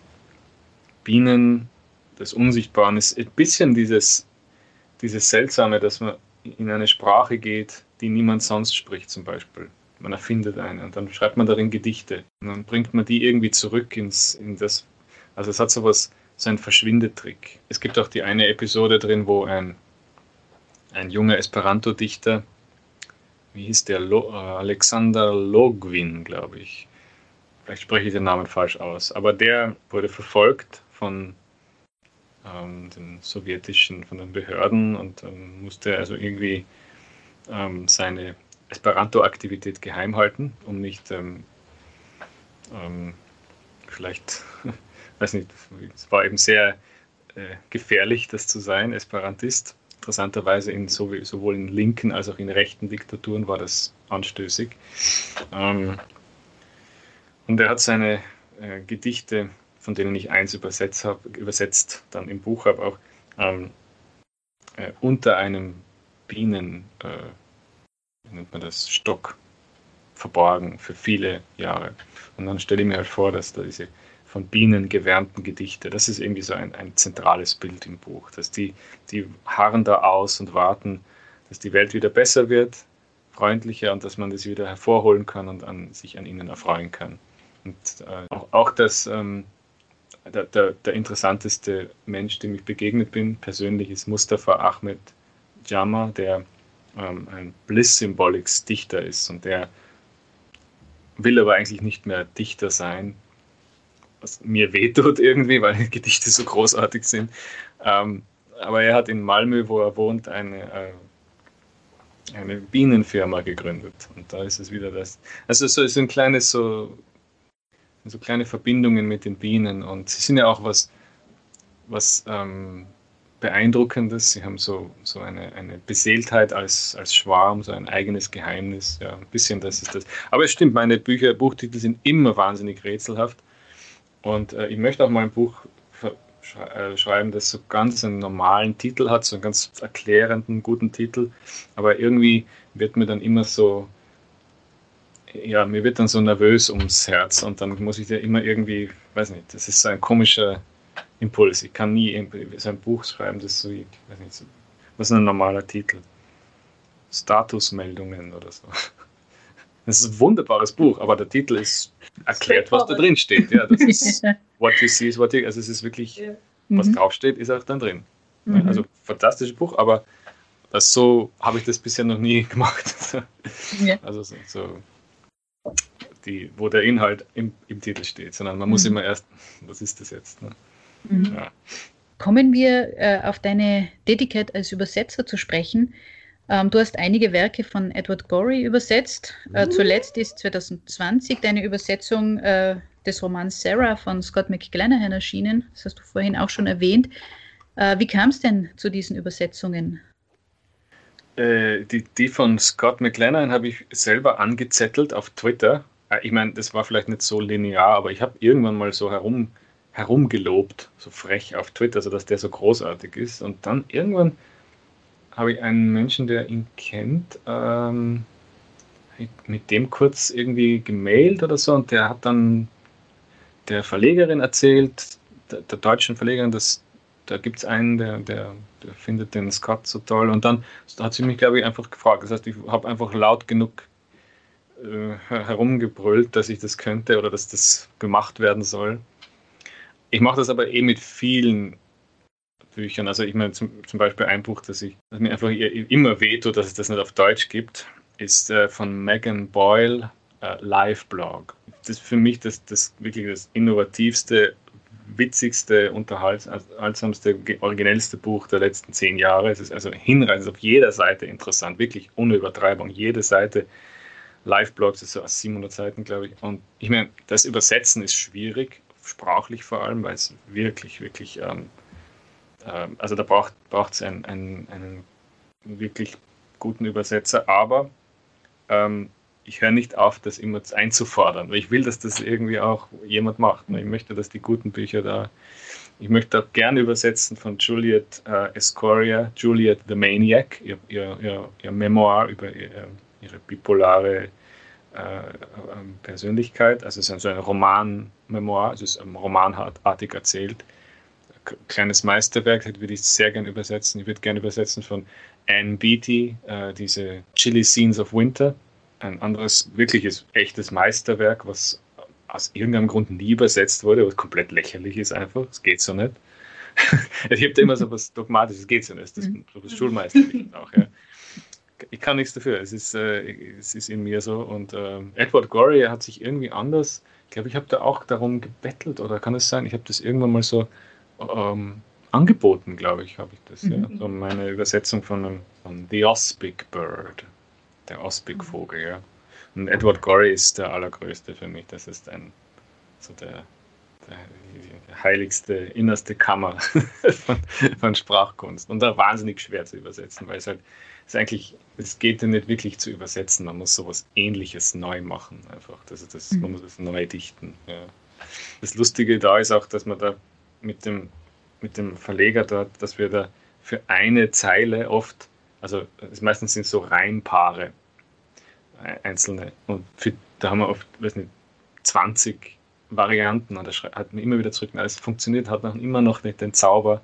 Speaker 1: Bienen, das Unsichtbare, ist ein bisschen dieses, dieses Seltsame, dass man in eine Sprache geht, die niemand sonst spricht, zum Beispiel. Man erfindet eine und dann schreibt man darin Gedichte und dann bringt man die irgendwie zurück ins, in das. Also es hat sowas, so einen Verschwindetrick. Es gibt auch die eine Episode drin, wo ein, ein junger Esperanto-Dichter, wie hieß der, Lo, äh, Alexander Logwin, glaube ich. Vielleicht spreche ich den Namen falsch aus, aber der wurde verfolgt von ähm, den sowjetischen, von den Behörden und ähm, musste also irgendwie ähm, seine Esperanto-Aktivität geheim halten, um nicht ähm, ähm, vielleicht, weiß nicht, es war eben sehr äh, gefährlich, das zu sein, Esperantist. Interessanterweise in sowohl in linken als auch in rechten Diktaturen war das anstößig. Ähm, und er hat seine äh, Gedichte, von denen ich eins übersetzt habe, übersetzt dann im Buch habe, auch ähm, äh, unter einem Bienen, äh, wie nennt man das, Stock verborgen für viele Jahre. Und dann stelle ich mir halt vor, dass da diese von Bienen gewärmten Gedichte, das ist irgendwie so ein, ein zentrales Bild im Buch, dass die, die harren da aus und warten, dass die Welt wieder besser wird, freundlicher und dass man das wieder hervorholen kann und an, sich an ihnen erfreuen kann. Und äh, auch, auch das, ähm, der, der, der, interessanteste Mensch, dem ich begegnet bin, persönlich, ist Mustafa Ahmed Jama, der ähm, ein Bliss-Symbolics-Dichter ist und der will aber eigentlich nicht mehr Dichter sein, was mir wehtut irgendwie, weil die Gedichte so großartig sind. Ähm, aber er hat in Malmö, wo er wohnt, eine, äh, eine Bienenfirma gegründet. Und da ist es wieder das. Also so ist ein kleines so so kleine Verbindungen mit den Bienen und sie sind ja auch was, was ähm, Beeindruckendes. Sie haben so, so eine, eine Beseeltheit als, als Schwarm, so ein eigenes Geheimnis. Ja, ein bisschen das ist das. Aber es stimmt, meine Bücher, Buchtitel sind immer wahnsinnig rätselhaft. Und äh, ich möchte auch mal ein Buch äh, schreiben, das so ganz einen normalen Titel hat, so einen ganz erklärenden, guten Titel. Aber irgendwie wird mir dann immer so, ja, mir wird dann so nervös ums Herz und dann muss ich ja immer irgendwie, weiß nicht, das ist so ein komischer Impuls. Ich kann nie so ein Buch schreiben, das so, ich weiß nicht, so, was ist ein normaler Titel? Statusmeldungen oder so. Das ist ein wunderbares Buch, aber der Titel ist erklärt, was da drin steht. Ja, das ist what you see is what you, also es ist wirklich, ja. was mhm. draufsteht, ist auch dann drin. Mhm. Also fantastisches Buch, aber das so habe ich das bisher noch nie gemacht. Ja. Also so, so die, wo der Inhalt im, im Titel steht, sondern man muss mhm. immer erst, was ist das jetzt? Ne?
Speaker 3: Mhm. Ja. Kommen wir äh, auf deine Tätigkeit als Übersetzer zu sprechen. Ähm, du hast einige Werke von Edward Gorey übersetzt. Äh, mhm. zuletzt ist 2020 deine Übersetzung äh, des Romans Sarah von Scott McGlanahan erschienen. Das hast du vorhin auch schon erwähnt. Äh, wie kam es denn zu diesen Übersetzungen?
Speaker 1: Äh, die, die von Scott McLennan habe ich selber angezettelt auf Twitter. Äh, ich meine, das war vielleicht nicht so linear, aber ich habe irgendwann mal so herum, herumgelobt, so frech auf Twitter, so dass der so großartig ist. Und dann irgendwann habe ich einen Menschen, der ihn kennt, ähm, mit dem kurz irgendwie gemailt oder so und der hat dann der Verlegerin erzählt, der, der deutschen Verlegerin, dass da gibt es einen, der, der, der, findet den Scott so toll und dann hat sie mich, glaube ich, einfach gefragt. Das heißt, ich habe einfach laut genug äh, herumgebrüllt, dass ich das könnte oder dass das gemacht werden soll. Ich mache das aber eh mit vielen Büchern. Also ich meine zum, zum Beispiel ein Buch, das, ich, das mir einfach immer wehtut, dass es das nicht auf Deutsch gibt, ist äh, von Megan Boyle, äh, Live-Blog. Das ist für mich das, das wirklich das innovativste, witzigste, unterhaltsamste, originellste Buch der letzten zehn Jahre. Es ist also hinreißend auf jeder Seite interessant, wirklich ohne Übertreibung. Jede Seite Live-Blogs, ist so aus 700 Seiten, glaube ich. Und ich meine, das Übersetzen ist schwierig, sprachlich vor allem, weil es wirklich, wirklich ähm, also da braucht es einen, einen, einen, wirklich guten Übersetzer, aber ähm, ich höre nicht auf, das immer einzufordern, weil ich will, dass das irgendwie auch jemand macht. Ne? Ich möchte, dass die guten Bücher da, ich möchte auch gerne übersetzen von Juliet äh, Escoria, Juliet the Maniac, ihr, ihr, ihr, ihr Memoir über ihre, ihre bipolare äh, Persönlichkeit. Also es ist so ein Roman-Memoir, es ist romanartig erzählt. Kleines Meisterwerk, das würde ich sehr gerne übersetzen. Ich würde gerne übersetzen von Anne Beatty, äh, diese Chilly Scenes of Winter. Ein anderes, wirkliches, echtes Meisterwerk, was aus irgendeinem Grund nie übersetzt wurde, was komplett lächerlich ist einfach. Es geht so nicht. ich habe da immer so was Dogmatisches, geht so nicht. Das ist so was Schulmeisterliches auch, ja ich kann nichts dafür. Es ist, äh, es ist in mir so. Und äh, Edward Gorey hat sich irgendwie anders, ich glaube, ich habe da auch darum gebettelt, oder kann es sein? Ich habe das irgendwann mal so ähm, angeboten, glaube ich, habe ich das. Mhm. Ja. So meine Übersetzung von, einem, von The Ospic Bird, der Ospic-Vogel, ja. Und Edward Gorey ist der allergrößte für mich. Das ist ein, so der, der, der heiligste, innerste Kammer von, von Sprachkunst. Und da wahnsinnig schwer zu übersetzen, weil es halt ist eigentlich, es geht ja nicht wirklich zu übersetzen. Man muss sowas ähnliches neu machen. Einfach. Das, das, mhm. Man muss es neu dichten. Ja. Das Lustige da ist auch, dass man da mit dem, mit dem Verleger dort, dass wir da für eine Zeile oft, also meistens sind so Reimpaare äh, einzelne. Und für, da haben wir oft, weiß nicht, 20 Varianten und da hat man immer wieder zurück. Es funktioniert, hat noch immer noch nicht den Zauber.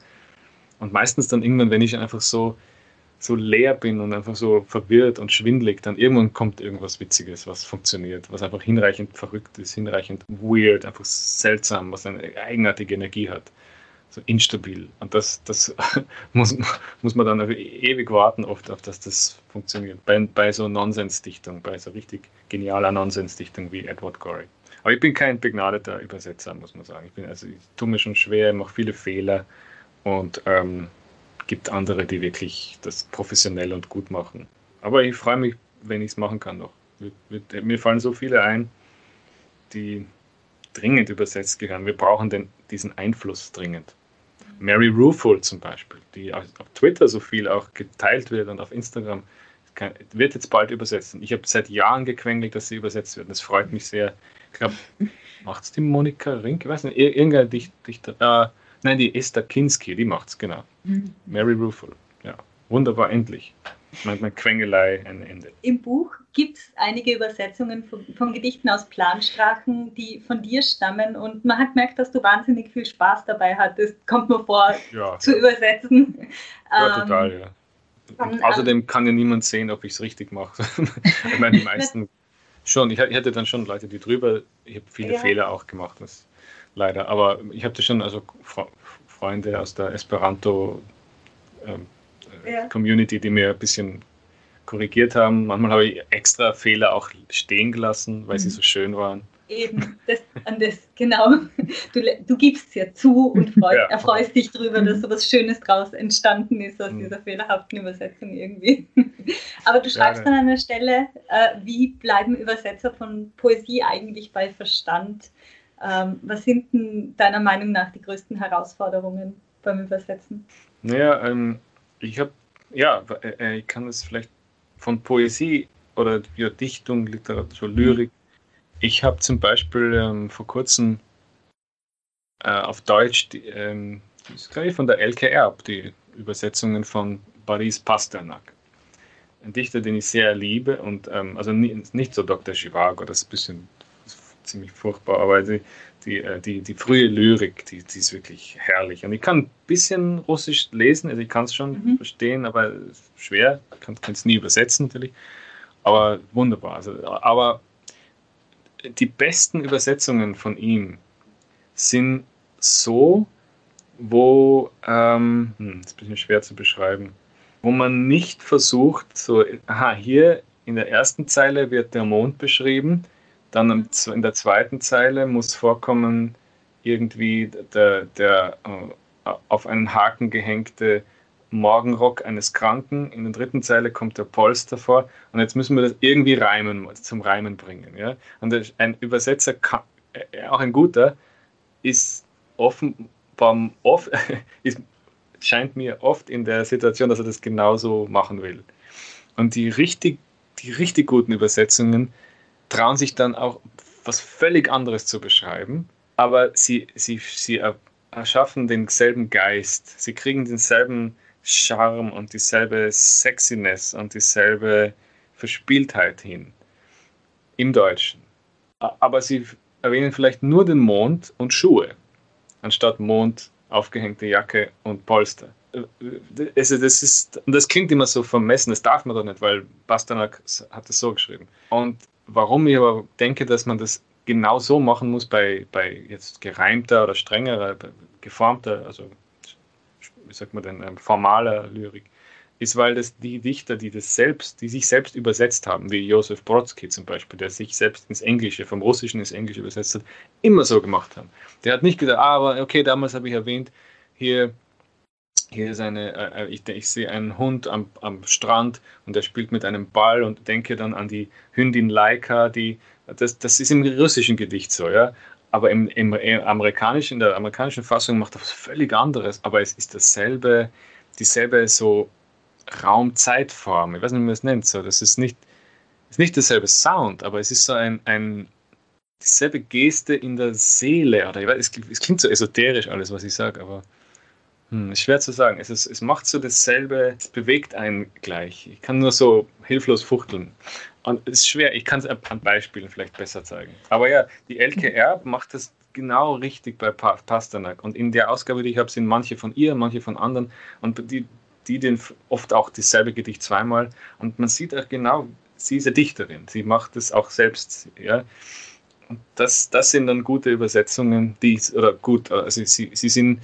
Speaker 1: Und meistens dann irgendwann, wenn ich einfach so so leer bin und einfach so verwirrt und schwindlig, dann irgendwann kommt irgendwas Witziges, was funktioniert, was einfach hinreichend verrückt ist, hinreichend weird, einfach seltsam, was eine eigenartige Energie hat. So instabil. Und das, das muss, muss man dann ewig warten, oft auf dass das funktioniert. Bei, bei so Nonsensdichtung, bei so richtig genialer Nonsensdichtung wie Edward Gorey. Aber ich bin kein begnadeter Übersetzer, muss man sagen. Ich bin also ich tue mir schon schwer, mache viele Fehler und ähm, gibt andere, die wirklich das professionell und gut machen. Aber ich freue mich, wenn ich es machen kann noch. Mir fallen so viele ein, die dringend übersetzt gehören. Wir brauchen den, diesen Einfluss dringend. Mary Rueful zum Beispiel, die auf Twitter so viel auch geteilt wird und auf Instagram, wird jetzt bald übersetzen. Ich habe seit Jahren gequengelt, dass sie übersetzt wird. Das freut mich sehr. Ich glaube, macht es die Monika Rink? Ich weiß nicht, irgendein Dichter. Äh, Nein, die Esther Kinski, die macht's, genau. Mhm. Mary Ruffalo. Ja, wunderbar, endlich. Manchmal Quengelei ein Ende.
Speaker 4: Im Buch gibt es einige Übersetzungen von, von, Gedichten aus Plansprachen, die von dir stammen und man hat gemerkt, dass du wahnsinnig viel Spaß dabei hattest, kommt mir vor, ja, zu ja. übersetzen.
Speaker 1: Ja, ähm, total, ja. Und außerdem kann ja niemand sehen, ob ich es richtig mache. ich meine, die meisten schon. Ich, hatte dann schon Leute, die drüber, ich habe viele ja. Fehler auch gemacht. Das, leider. Aber ich habe schon, also Freunde aus der Esperanto ähm, ja. Community, die mir ein bisschen korrigiert haben. Manchmal habe ich extra Fehler auch stehen gelassen, weil mhm. sie so schön waren.
Speaker 4: Eben, das, an das, genau. Du, du gibst es ja zu und freu, ja. erfreust dich darüber, dass so was Schönes draus entstanden ist aus mhm. dieser fehlerhaften Übersetzung irgendwie. Aber du schreibst ja, an einer Stelle, äh, wie bleiben Übersetzer von Poesie eigentlich bei Verstand? Ähm, was sind denn deiner Meinung nach die größten Herausforderungen beim Übersetzen?
Speaker 1: Naja, ähm, ich habe, ja, äh, äh, ich kann es vielleicht von Poesie oder ja, Dichtung, Literatur, Lyrik. Ich habe zum Beispiel ähm, vor kurzem äh, auf Deutsch, die, ähm, das ist von der Elke Erb, die Übersetzungen von Boris Pasternak. Ein Dichter, den ich sehr liebe und ähm, also nicht, nicht so Dr. Chivago, das ist ein bisschen ziemlich furchtbar, aber die, die, äh, die, die frühe Lyrik, die, die ist wirklich herrlich. Und ich kann ein bisschen Russisch lesen, also ich kann es schon mhm. verstehen, aber schwer, ich kann es nie übersetzen natürlich, aber wunderbar. Also, aber die besten Übersetzungen von ihm sind so, wo, ähm, hm, das ist ein bisschen schwer zu beschreiben, wo man nicht versucht, so, aha, hier in der ersten Zeile wird der Mond beschrieben, dann in der zweiten Zeile muss vorkommen, irgendwie der, der äh, auf einen Haken gehängte Morgenrock eines Kranken. In der dritten Zeile kommt der Polster vor. Und jetzt müssen wir das irgendwie reimen, zum Reimen bringen. Ja? Und ein Übersetzer, kann, äh, auch ein guter, ist offenbar oft, ist, scheint mir oft in der Situation, dass er das genauso machen will. Und die richtig, die richtig guten Übersetzungen trauen sich dann auch was völlig anderes zu beschreiben, aber sie, sie, sie erschaffen denselben Geist, sie kriegen denselben Charme und dieselbe Sexiness und dieselbe Verspieltheit hin. im Deutschen. Aber sie erwähnen vielleicht nur den Mond und Schuhe, anstatt Mond, aufgehängte Jacke und Polster. Also das ist, das klingt immer so vermessen, das darf man doch nicht, weil Bastanak hat es so geschrieben. Und warum ich aber denke, dass man das genau so machen muss bei, bei jetzt gereimter oder strengerer, geformter, also wie sagt man denn, ähm, formaler Lyrik, ist, weil das die Dichter, die das selbst, die sich selbst übersetzt haben, wie Josef Brodsky zum Beispiel, der sich selbst ins Englische, vom Russischen ins Englische übersetzt hat, immer so gemacht haben. Der hat nicht gedacht, ah, aber okay, damals habe ich erwähnt, hier, hier ist eine, äh, äh, ich, ich sehe einen Hund am, am Strand und der spielt mit einem Ball und denke dann an die Hündin Laika, die, das, das ist im russischen Gedicht so, ja. Aber im, im, im amerikanischen, in der amerikanischen Fassung macht er was völlig anderes, aber es ist dasselbe, dieselbe so Raum-Zeitform. Ich weiß nicht, wie man es nennt. So. Das ist nicht, ist nicht dasselbe Sound, aber es ist so ein, ein dieselbe Geste in der Seele. Oder ich weiß, es, es klingt so esoterisch alles, was ich sage, aber hm, schwer zu sagen. Es, ist, es macht so dasselbe, es bewegt einen gleich. Ich kann nur so hilflos fuchteln. Und es ist schwer, ich kann es an Beispielen vielleicht besser zeigen. Aber ja, die LKR macht das genau richtig bei Pasternak. Und in der Ausgabe, die ich habe, sind manche von ihr, manche von anderen. Und die, die den oft auch dasselbe Gedicht zweimal. Und man sieht auch genau, sie ist eine Dichterin. Sie macht es auch selbst. Ja. Und das, das sind dann gute Übersetzungen, die, oder gut, also sie, sie sind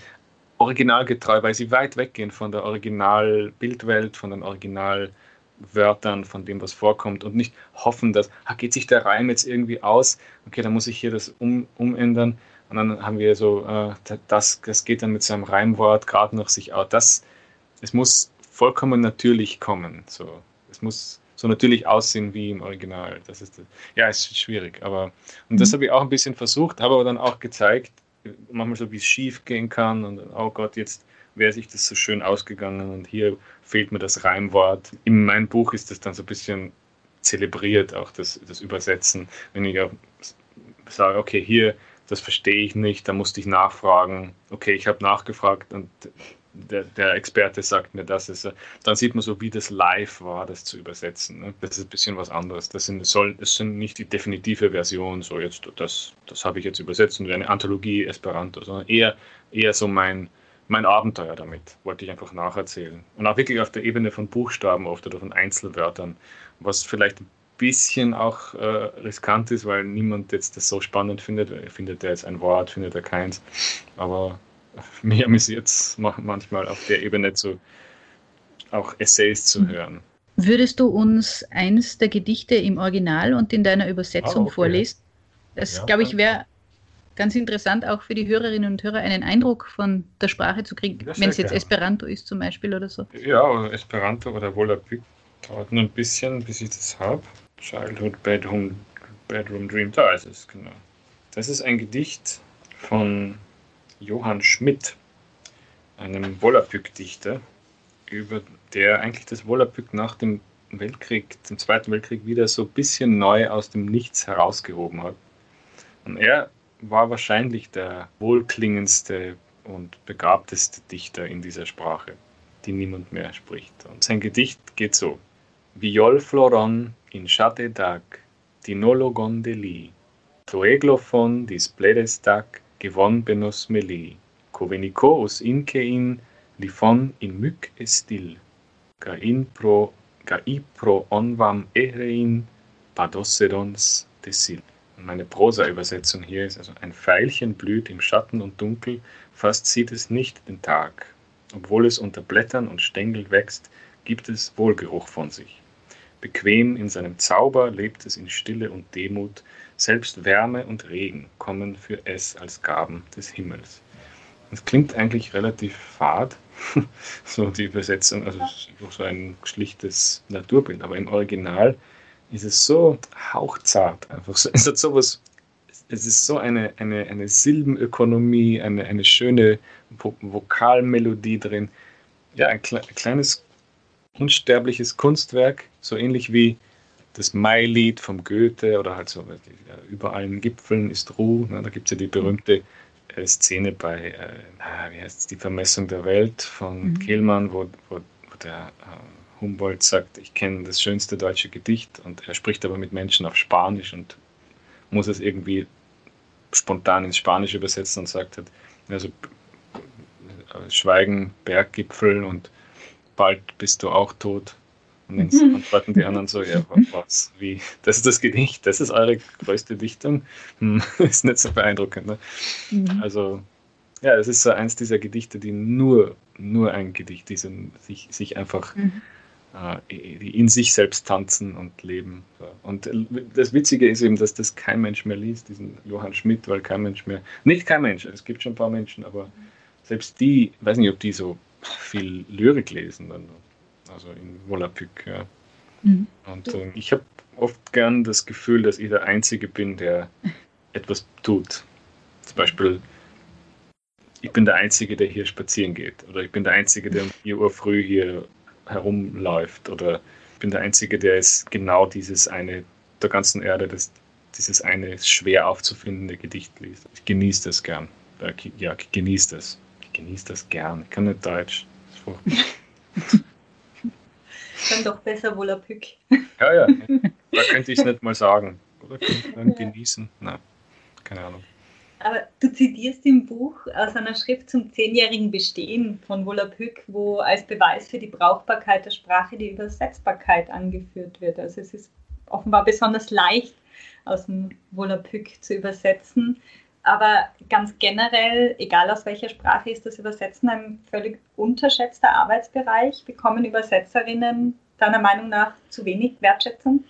Speaker 1: originalgetreu, weil sie weit weggehen von der Originalbildwelt, von den Originalwörtern, von dem, was vorkommt und nicht hoffen, dass, ah, geht sich der Reim jetzt irgendwie aus, okay, dann muss ich hier das um, umändern und dann haben wir so, äh, das, das geht dann mit seinem Reimwort gerade noch sich aus. Das, es muss vollkommen natürlich kommen. So. Es muss so natürlich aussehen wie im Original. Das ist, ja, es ist schwierig. Aber, und das mhm. habe ich auch ein bisschen versucht, habe aber dann auch gezeigt, manchmal so, wie es schief gehen kann und oh Gott, jetzt wäre sich das so schön ausgegangen und hier fehlt mir das Reimwort. In meinem Buch ist das dann so ein bisschen zelebriert, auch das, das Übersetzen. Wenn ich auch sage, okay, hier, das verstehe ich nicht, da musste ich nachfragen. Okay, ich habe nachgefragt und der, der, Experte sagt mir das, ist, dann sieht man so, wie das live war, das zu übersetzen. Ne? Das ist ein bisschen was anderes. Das sind, soll, das sind nicht die definitive Version, so jetzt, das, das habe ich jetzt übersetzt und eine Anthologie Esperanto, sondern eher, eher so mein, mein Abenteuer damit, wollte ich einfach nacherzählen. Und auch wirklich auf der Ebene von Buchstaben oft oder von Einzelwörtern, was vielleicht ein bisschen auch äh, riskant ist, weil niemand jetzt das so spannend findet. Findet er jetzt ein Wort, findet er keins. Aber mich amüsiert es manchmal auf der Ebene zu, auch Essays zu hören.
Speaker 3: Würdest du uns eins der Gedichte im Original und in deiner Übersetzung ah, okay. vorlesen? Das, ja, glaube ich, wäre ganz interessant, auch für die Hörerinnen und Hörer einen Eindruck von der Sprache zu kriegen, wenn es jetzt gerne. Esperanto ist zum Beispiel oder so.
Speaker 1: Ja, oder Esperanto oder Volapük dauert nur ein bisschen, bis ich das habe. Childhood Bedroom, Bedroom Dream, da ist es, genau. Das ist ein Gedicht von Johann Schmidt, einem Volapük-Dichter, über der eigentlich das Volapük nach dem Weltkrieg, dem Zweiten Weltkrieg, wieder so ein bisschen neu aus dem Nichts herausgehoben hat. Und er war wahrscheinlich der wohlklingendste und begabteste Dichter in dieser Sprache, die niemand mehr spricht. Und sein Gedicht geht so: Viol floron in chate dag, dinologon de li, toeglofon dis pledestac, gewon benos meli, covenicos incein lifon in myc estil, ga in pro, ga i pro onvam erein padossedons desil. Meine Prosa-Übersetzung hier ist also ein Veilchen blüht im Schatten und Dunkel, fast sieht es nicht den Tag. Obwohl es unter Blättern und Stängel wächst, gibt es Wohlgeruch von sich. Bequem in seinem Zauber lebt es in Stille und Demut, selbst Wärme und Regen kommen für es als Gaben des Himmels. Das klingt eigentlich relativ fad, so die Übersetzung, also so ein schlichtes Naturbild, aber im Original ist es so hauchzart, einfach so, es hat sowas, es ist so eine, eine, eine Silbenökonomie, eine, eine schöne Vokalmelodie drin. Ja, ein, kle ein kleines unsterbliches Kunstwerk, so ähnlich wie das Mailied vom Goethe oder halt so, über allen Gipfeln ist Ruhe. Ne? Da gibt es ja die berühmte äh, Szene bei, äh, wie heißt es, die Vermessung der Welt von mhm. Kehlmann, wo, wo, wo der äh, Humboldt sagt, ich kenne das schönste deutsche Gedicht und er spricht aber mit Menschen auf Spanisch und muss es irgendwie spontan ins Spanische übersetzen und sagt halt, also Schweigen, Berggipfel und bald bist du auch tot. Und dann mhm. antworten die anderen so, ja, was, wie, das ist das Gedicht, das ist eure größte Dichtung. Hm, ist nicht so beeindruckend. Ne? Mhm. Also, ja, es ist so eins dieser Gedichte, die nur, nur ein Gedicht, die sind, sich, sich einfach mhm. äh, in sich selbst tanzen und leben. Und das Witzige ist eben, dass das kein Mensch mehr liest, diesen Johann Schmidt, weil kein Mensch mehr, nicht kein Mensch, es gibt schon ein paar Menschen, aber selbst die, weiß nicht, ob die so viel Lyrik lesen dann also in Volapük. Ja. Mhm. Und äh, ich habe oft gern das Gefühl, dass ich der Einzige bin, der etwas tut. Zum Beispiel, ich bin der Einzige, der hier spazieren geht. Oder ich bin der Einzige, der um 4 Uhr früh hier herumläuft. Oder ich bin der Einzige, der es genau dieses eine der ganzen Erde, das, dieses eine schwer aufzufindende Gedicht liest. Ich genieße das gern. Ja, ich genieße das. Ich genieße das gern. Ich kann nicht Deutsch.
Speaker 4: Dann doch besser Volapük.
Speaker 1: Ja, ja. Da könnte ich es nicht mal sagen. Oder dann genießen? Nein, keine Ahnung.
Speaker 4: Aber du zitierst im Buch aus einer Schrift zum zehnjährigen Bestehen von Volapük, wo als Beweis für die Brauchbarkeit der Sprache die Übersetzbarkeit angeführt wird. Also es ist offenbar besonders leicht aus dem Volapük zu übersetzen. Aber ganz generell, egal aus welcher Sprache, ist das Übersetzen ein völlig unterschätzter Arbeitsbereich. Bekommen Übersetzerinnen deiner Meinung nach zu wenig Wertschätzung?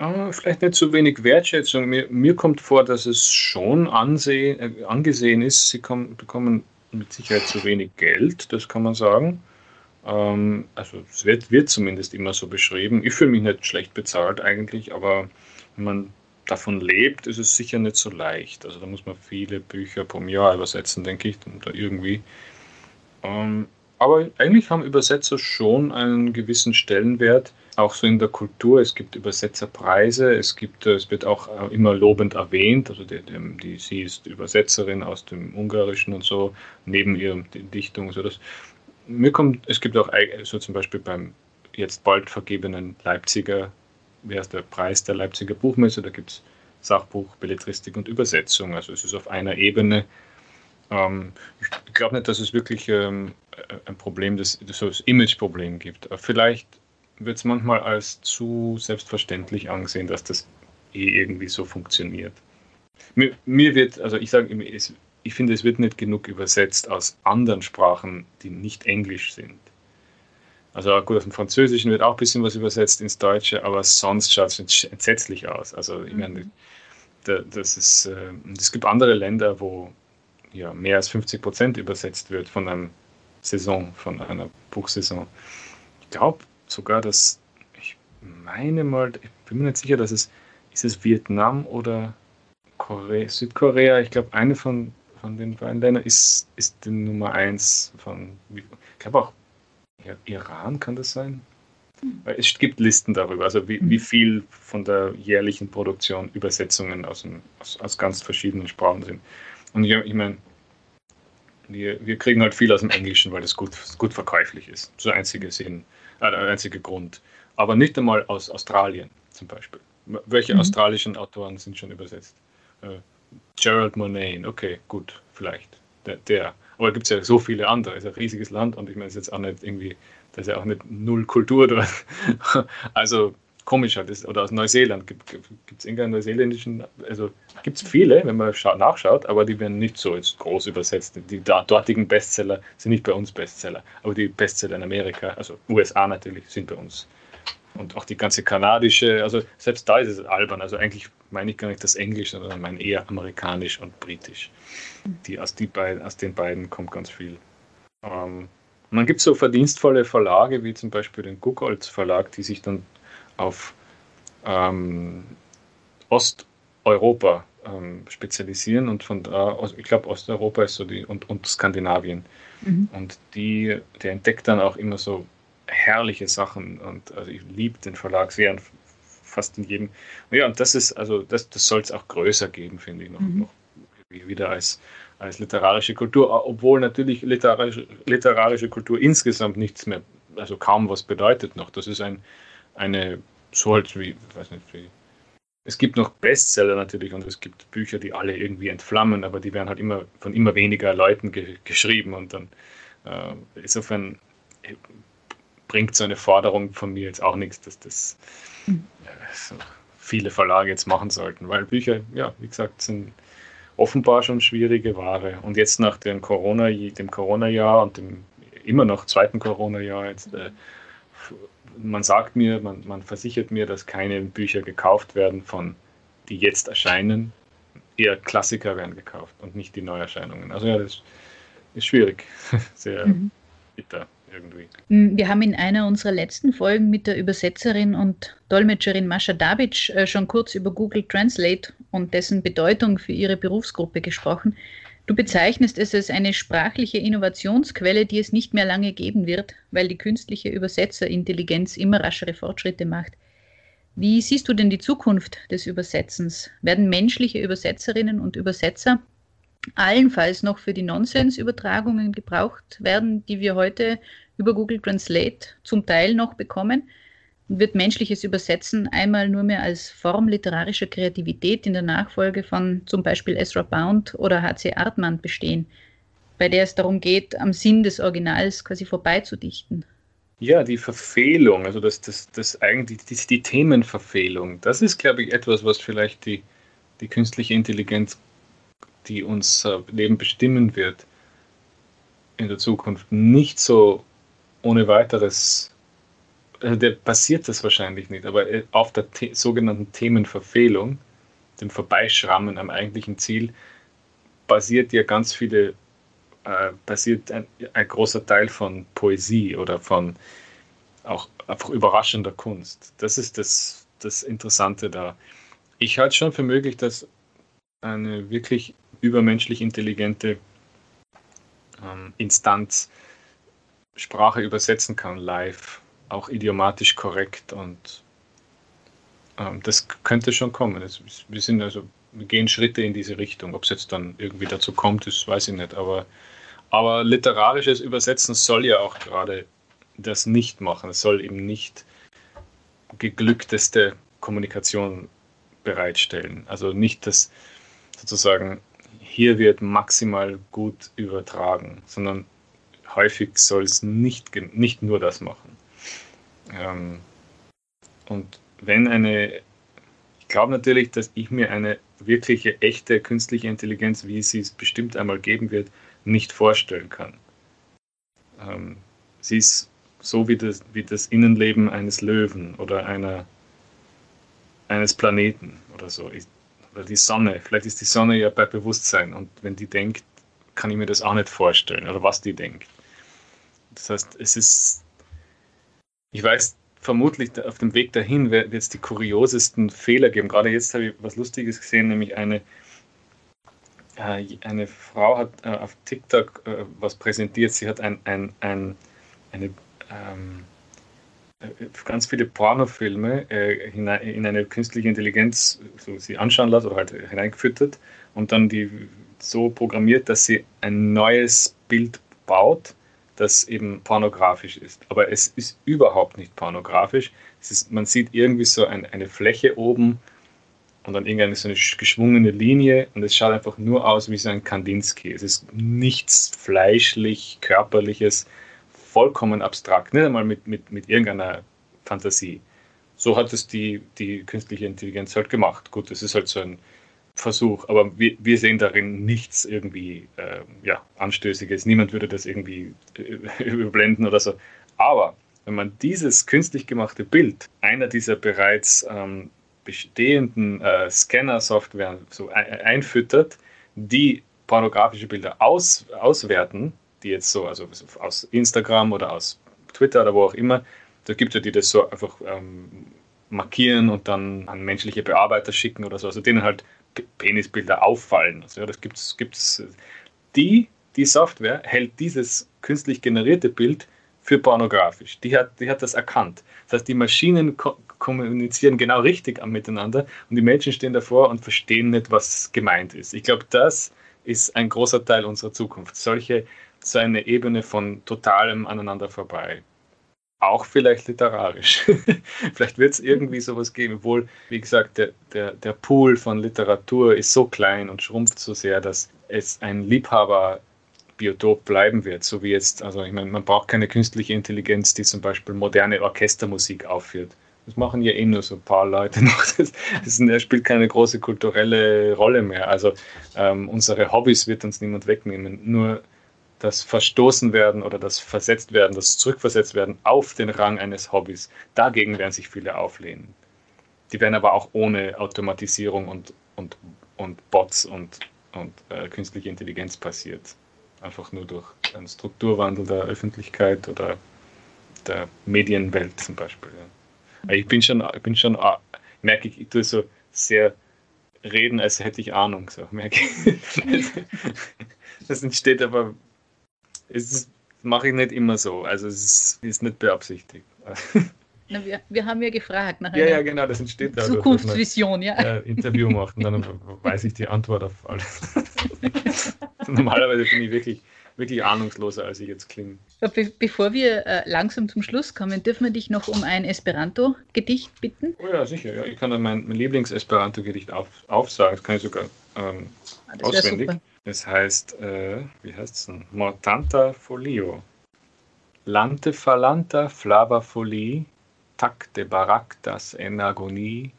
Speaker 1: Uh, vielleicht nicht zu wenig Wertschätzung. Mir, mir kommt vor, dass es schon ansehen, äh, angesehen ist, sie kommen, bekommen mit Sicherheit zu wenig Geld, das kann man sagen. Ähm, also es wird, wird zumindest immer so beschrieben. Ich fühle mich nicht schlecht bezahlt eigentlich, aber wenn man davon lebt, ist es sicher nicht so leicht. Also da muss man viele Bücher pro Jahr übersetzen, denke ich, da irgendwie. Ähm, aber eigentlich haben Übersetzer schon einen gewissen Stellenwert, auch so in der Kultur. Es gibt Übersetzerpreise, es gibt, es wird auch äh, immer lobend erwähnt. Also die, die, sie ist Übersetzerin aus dem Ungarischen und so, neben ihrer Dichtung. So das, mir kommt, es gibt auch so zum Beispiel beim jetzt bald vergebenen Leipziger wer ist der Preis der Leipziger Buchmesse, da gibt es Sachbuch, Belletristik und Übersetzung. Also es ist auf einer Ebene. Ähm, ich glaube nicht, dass es wirklich ähm, ein Problem, das, so das Imageproblem gibt. Vielleicht wird es manchmal als zu selbstverständlich angesehen, dass das eh irgendwie so funktioniert. Mir, mir wird, also ich sage ich finde, es wird nicht genug übersetzt aus anderen Sprachen, die nicht Englisch sind. Also gut, aus dem Französischen wird auch ein bisschen was übersetzt ins Deutsche, aber sonst schaut es entsetzlich aus. Also ich meine, mhm. das ist, äh, es gibt andere Länder, wo ja, mehr als 50 Prozent übersetzt wird von einer Saison, von einer Buchsaison. Ich glaube sogar, dass, ich meine mal, ich bin mir nicht sicher, dass es, ist es Vietnam oder Korea, Südkorea? Ich glaube, eine von, von den beiden Ländern ist, ist die Nummer eins von, ich glaube auch Iran kann das sein? Hm. Es gibt Listen darüber, also wie, wie hm. viel von der jährlichen Produktion Übersetzungen aus, dem, aus, aus ganz verschiedenen Sprachen sind. Und ich, ich meine, wir, wir kriegen halt viel aus dem Englischen, weil das gut, gut verkäuflich ist. Das ist der einzige Sinn, äh, der einzige Grund. Aber nicht einmal aus Australien zum Beispiel. Welche mhm. australischen Autoren sind schon übersetzt? Äh, Gerald Monet, okay, gut, vielleicht. Der, der. Aber gibt es ja so viele andere. Es ist ein riesiges Land und ich meine, es ist jetzt auch nicht irgendwie, da ist ja auch nicht null Kultur dort. also komisch halt oder aus Neuseeland gibt es irgendeinen neuseeländischen, also gibt es viele, wenn man nachschaut, aber die werden nicht so jetzt groß übersetzt. Die dortigen Bestseller sind nicht bei uns Bestseller, aber die Bestseller in Amerika, also USA natürlich, sind bei uns und auch die ganze kanadische, also selbst da ist es albern. Also eigentlich meine ich gar nicht das Englisch, sondern meine eher amerikanisch und britisch. Die, aus, die beiden, aus den beiden kommt ganz viel. Ähm, und dann gibt es so verdienstvolle Verlage, wie zum Beispiel den Guckolz Verlag, die sich dann auf ähm, Osteuropa ähm, spezialisieren und von da, ich glaube Osteuropa ist so die und, und Skandinavien. Mhm. Und die, der entdeckt dann auch immer so herrliche Sachen und also ich liebe den Verlag sehr und fast in jedem. Ja, und das ist, also das, das soll es auch größer geben, finde ich, noch, mhm. noch wieder als, als literarische Kultur, obwohl natürlich literarische, literarische Kultur insgesamt nichts mehr also kaum was bedeutet noch. Das ist ein, eine, so halt wie, weiß nicht, wie, es gibt noch Bestseller natürlich und es gibt Bücher, die alle irgendwie entflammen, aber die werden halt immer von immer weniger Leuten ge geschrieben und dann äh, insofern äh, bringt so eine Forderung von mir jetzt auch nichts, dass das viele Verlage jetzt machen sollten, weil Bücher, ja, wie gesagt, sind offenbar schon schwierige Ware. Und jetzt nach dem Corona, dem Corona-Jahr und dem immer noch zweiten Corona-Jahr jetzt äh, man sagt mir, man, man versichert mir, dass keine Bücher gekauft werden von, die jetzt erscheinen. Eher Klassiker werden gekauft und nicht die Neuerscheinungen. Also ja, das ist schwierig. Sehr mhm. bitter irgendwie.
Speaker 3: Mm, wir haben in einer unserer letzten Folgen mit der Übersetzerin und Dolmetscherin Mascha Dabic äh, schon kurz über Google Translate und dessen Bedeutung für ihre Berufsgruppe gesprochen. Du bezeichnest es als eine sprachliche Innovationsquelle, die es nicht mehr lange geben wird, weil die künstliche Übersetzerintelligenz immer raschere Fortschritte macht. Wie siehst du denn die Zukunft des Übersetzens? Werden menschliche Übersetzerinnen und Übersetzer allenfalls noch für die Nonsensübertragungen gebraucht werden, die wir heute über Google Translate zum Teil noch bekommen? wird menschliches Übersetzen einmal nur mehr als Form literarischer Kreativität in der Nachfolge von zum Beispiel Ezra Bound oder H.C. Artmann bestehen, bei der es darum geht, am Sinn des Originals quasi vorbeizudichten.
Speaker 1: Ja, die Verfehlung, also das, das, das eigentlich die, die Themenverfehlung, das ist, glaube ich, etwas, was vielleicht die, die künstliche Intelligenz, die unser Leben bestimmen wird, in der Zukunft nicht so ohne weiteres also der passiert das wahrscheinlich nicht, aber äh, auf der The sogenannten Themenverfehlung, dem Vorbeischrammen am eigentlichen Ziel, basiert ja ganz viele, äh, basiert ein, ein, großer Teil von Poesie oder von auch einfach überraschender Kunst. Das ist das, das Interessante da. Ich halte schon für möglich, dass eine wirklich übermenschlich intelligente ähm, Instanz Sprache übersetzen kann live auch idiomatisch korrekt und ähm, das könnte schon kommen. Das, wir sind also, wir gehen Schritte in diese Richtung. Ob es jetzt dann irgendwie dazu kommt, das weiß ich nicht. Aber, aber literarisches Übersetzen soll ja auch gerade das nicht machen. Es soll eben nicht geglückteste Kommunikation bereitstellen. Also nicht das sozusagen, hier wird maximal gut übertragen, sondern häufig soll es nicht, nicht nur das machen. Ähm, und wenn eine, ich glaube natürlich, dass ich mir eine wirkliche, echte künstliche Intelligenz, wie sie es bestimmt einmal geben wird, nicht vorstellen kann. Ähm, sie ist so wie das, wie das Innenleben eines Löwen oder einer, eines Planeten oder so. Ich, oder die Sonne. Vielleicht ist die Sonne ja bei Bewusstsein und wenn die denkt, kann ich mir das auch nicht vorstellen oder was die denkt. Das heißt, es ist ich weiß, vermutlich auf dem Weg dahin wird es die kuriosesten Fehler geben. Gerade jetzt habe ich was Lustiges gesehen, nämlich eine, äh, eine Frau hat äh, auf TikTok äh, was präsentiert. Sie hat ein, ein, ein, eine, ähm, ganz viele Pornofilme in eine künstliche Intelligenz so sie anschauen lassen oder halt hineingefüttert und dann die so programmiert, dass sie ein neues Bild baut das eben pornografisch ist. Aber es ist überhaupt nicht pornografisch. Es ist, man sieht irgendwie so ein, eine Fläche oben und dann irgendeine so eine geschwungene Linie und es schaut einfach nur aus wie so ein Kandinsky. Es ist nichts fleischlich, körperliches, vollkommen abstrakt, nicht einmal mit, mit, mit irgendeiner Fantasie. So hat es die, die künstliche Intelligenz halt gemacht. Gut, das ist halt so ein Versuch, aber wir, wir sehen darin nichts irgendwie äh, ja, Anstößiges. Niemand würde das irgendwie äh, überblenden oder so. Aber wenn man dieses künstlich gemachte Bild einer dieser bereits ähm, bestehenden äh, Scanner-Software so einfüttert, die pornografische Bilder aus, auswerten, die jetzt so, also aus Instagram oder aus Twitter oder wo auch immer, da gibt es ja die das so einfach ähm, markieren und dann an menschliche Bearbeiter schicken oder so, also denen halt Penisbilder auffallen. Also, das gibt's, gibt's. Die, die Software hält dieses künstlich generierte Bild für pornografisch. Die hat, die hat das erkannt. Das heißt, die Maschinen ko kommunizieren genau richtig miteinander und die Menschen stehen davor und verstehen nicht, was gemeint ist. Ich glaube, das ist ein großer Teil unserer Zukunft. Solche, so eine Ebene von totalem aneinander vorbei. Auch vielleicht literarisch. vielleicht wird es irgendwie sowas geben, obwohl, wie gesagt, der, der, der Pool von Literatur ist so klein und schrumpft so sehr, dass es ein Liebhaberbiotop bleiben wird, so wie jetzt, also ich meine, man braucht keine künstliche Intelligenz, die zum Beispiel moderne Orchestermusik aufführt. Das machen ja eh nur so ein paar Leute noch. Das, das spielt keine große kulturelle Rolle mehr. Also ähm, unsere Hobbys wird uns niemand wegnehmen. Nur das Verstoßen werden oder das Versetzt werden, das Zurückversetzt werden auf den Rang eines Hobbys, dagegen werden sich viele auflehnen. Die werden aber auch ohne Automatisierung und, und, und Bots und, und äh, künstliche Intelligenz passiert. Einfach nur durch einen Strukturwandel der Öffentlichkeit oder der Medienwelt zum Beispiel. Ja. Ich bin schon, ich bin schon, ah, merke ich, ich tue so sehr reden, als hätte ich Ahnung. So, merke ich. Das entsteht aber es mache ich nicht immer so. Also es ist, ist nicht beabsichtigt.
Speaker 3: Na, wir, wir haben ja gefragt
Speaker 1: nach ja, ja, genau, das entsteht
Speaker 3: dadurch, Zukunftsvision, ja.
Speaker 1: Ein Interview macht und dann weiß ich die Antwort auf alles. Normalerweise bin ich wirklich, wirklich ahnungsloser, als ich jetzt klinge.
Speaker 3: Be bevor wir äh, langsam zum Schluss kommen, dürfen wir dich noch um ein Esperanto-Gedicht bitten?
Speaker 1: Oh ja, sicher. Ja. Ich kann dann mein, mein Lieblings-Esperanto-Gedicht auf, aufsagen. Das kann ich sogar ähm, ah, auswendig. Super. Es heißt, äh, wie heißt es denn? Mortanta folio. Lante falanta flava folii, tacte baractas en agonie,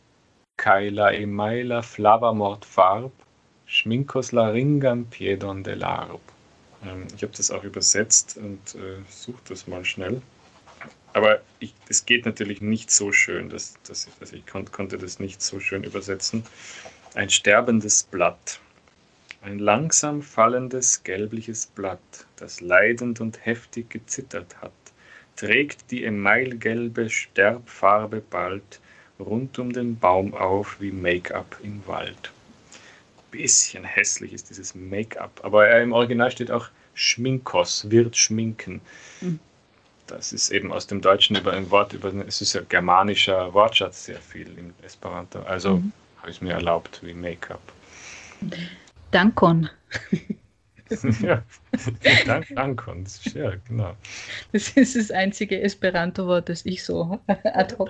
Speaker 1: caela emaila flava mort farb, schminkos laringam piedon de larb. Ähm, ich habe das auch übersetzt und äh, suche das mal schnell. Aber es geht natürlich nicht so schön, dass, dass ich, also ich kon konnte das nicht so schön übersetzen. Ein sterbendes Blatt. Ein langsam fallendes gelbliches Blatt, das leidend und heftig gezittert hat, trägt die emailgelbe Sterbfarbe bald rund um den Baum auf wie Make-up im Wald. Bisschen hässlich ist dieses Make-up, aber im Original steht auch Schminkos, wird schminken. Mhm. Das ist eben aus dem Deutschen über ein Wort, über, es ist ja germanischer Wortschatz sehr viel im Esperanto. Also mhm. habe ich es mir erlaubt wie Make-up.
Speaker 3: Dankon.
Speaker 1: ja, Dank, Dankon, ja, genau.
Speaker 3: Das ist das einzige Esperanto-Wort, das ich so ad hoc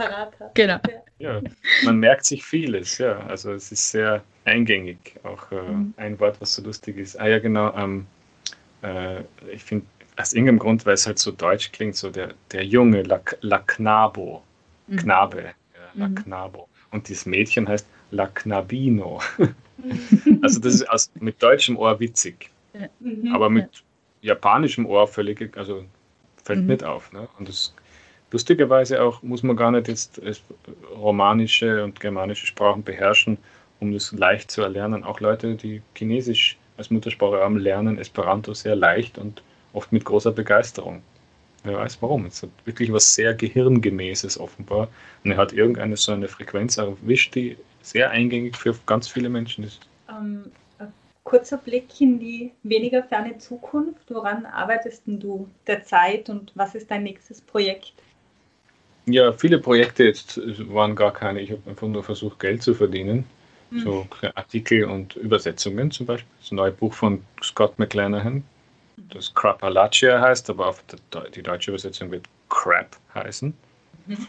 Speaker 1: Genau. Ja, man merkt sich vieles, ja. Also es ist sehr eingängig. Auch äh, mhm. ein Wort, was so lustig ist. Ah ja, genau. Ähm, äh, ich finde, aus irgendeinem Grund, weil es halt so deutsch klingt, so der, der Junge, La, La Knabo, mhm. Knabe, ja, La mhm. Knabo. Und das Mädchen heißt La Knabino. also das ist aus, mit deutschem Ohr witzig, ja. aber mit ja. japanischem Ohr völlig, also fällt mhm. nicht auf. Ne? Und das lustigerweise auch muss man gar nicht jetzt romanische und germanische Sprachen beherrschen, um das leicht zu erlernen. Auch Leute, die Chinesisch als Muttersprache haben, lernen Esperanto sehr leicht und oft mit großer Begeisterung. Wer weiß warum. Es hat wirklich was sehr Gehirngemäßes offenbar. Und er hat irgendeine so eine Frequenz erwischt, die sehr eingängig für ganz viele Menschen ist. Ähm,
Speaker 4: kurzer Blick in die weniger ferne Zukunft. Woran arbeitest du derzeit und was ist dein nächstes Projekt?
Speaker 1: Ja, viele Projekte jetzt waren gar keine. Ich habe einfach nur versucht, Geld zu verdienen. Mhm. So Artikel und Übersetzungen zum Beispiel. Das neue Buch von Scott McClanahan, das Crapalaccia heißt, aber auf die deutsche Übersetzung wird Crap heißen. Mhm.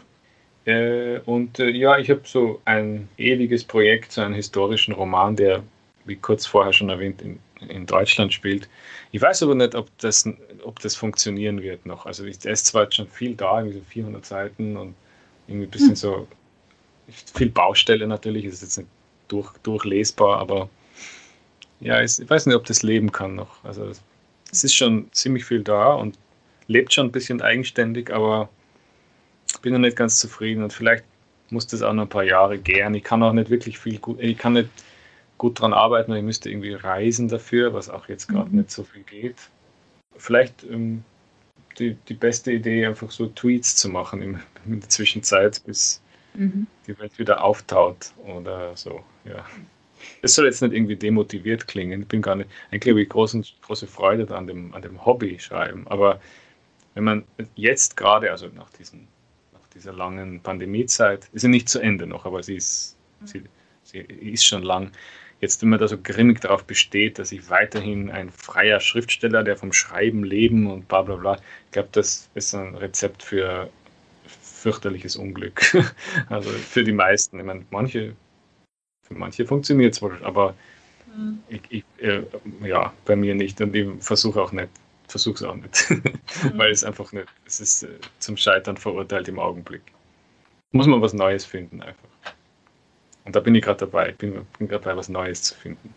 Speaker 1: Äh, und äh, ja, ich habe so ein ewiges Projekt, so einen historischen Roman, der, wie kurz vorher schon erwähnt, in, in Deutschland spielt. Ich weiß aber nicht, ob das, ob das funktionieren wird noch. Also es ist zwar schon viel da, irgendwie so 400 Seiten und irgendwie ein bisschen hm. so viel Baustelle natürlich, ist jetzt nicht durch, durchlesbar, aber ja, ich weiß nicht, ob das leben kann noch. Also es ist schon ziemlich viel da und lebt schon ein bisschen eigenständig, aber bin noch nicht ganz zufrieden und vielleicht muss das auch noch ein paar Jahre gären. Ich kann auch nicht wirklich viel gut, ich kann nicht gut daran arbeiten, ich müsste irgendwie reisen dafür, was auch jetzt gerade mhm. nicht so viel geht. Vielleicht ähm, die, die beste Idee, einfach so Tweets zu machen in, in der Zwischenzeit, bis mhm. die Welt wieder auftaut oder so, ja. Das soll jetzt nicht irgendwie demotiviert klingen. Ich bin gar nicht, eigentlich habe ich großen, große Freude an dem, an dem Hobby schreiben. Aber wenn man jetzt gerade, also nach diesen dieser langen Pandemiezeit, ist ja nicht zu Ende noch, aber sie ist, sie, sie ist schon lang. Jetzt, wenn man da so grimmig darauf besteht, dass ich weiterhin ein freier Schriftsteller, der vom Schreiben leben und bla bla bla, ich glaube, das ist ein Rezept für fürchterliches Unglück. also für die meisten. Ich meine, manche, für manche funktioniert es wohl, aber mhm. ich, ich, äh, ja, bei mir nicht. Und ich versuche auch nicht, versuche es auch nicht. mhm. Weil es einfach nicht, es ist äh, zum Scheitern verurteilt im Augenblick. Muss man was Neues finden einfach. Und da bin ich gerade dabei. Ich bin, bin gerade dabei, was Neues zu finden.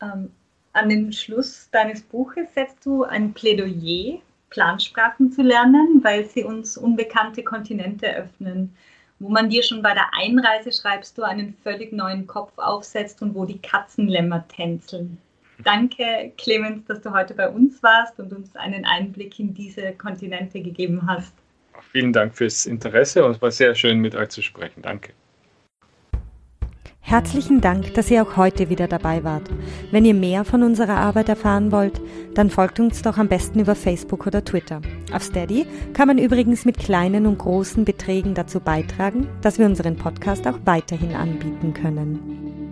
Speaker 4: Ähm, an den Schluss deines Buches setzt du ein Plädoyer Plansprachen zu lernen, weil sie uns unbekannte Kontinente öffnen, wo man dir schon bei der Einreise schreibst, du einen völlig neuen Kopf aufsetzt und wo die Katzenlämmer tänzeln. Danke, Clemens, dass du heute bei uns warst und uns einen Einblick in diese Kontinente gegeben hast.
Speaker 1: Vielen Dank fürs Interesse und es war sehr schön, mit euch zu sprechen. Danke.
Speaker 2: Herzlichen Dank, dass ihr auch heute wieder dabei wart. Wenn ihr mehr von unserer Arbeit erfahren wollt, dann folgt uns doch am besten über Facebook oder Twitter. Auf Steady kann man übrigens mit kleinen und großen Beträgen dazu beitragen, dass wir unseren Podcast auch weiterhin anbieten können.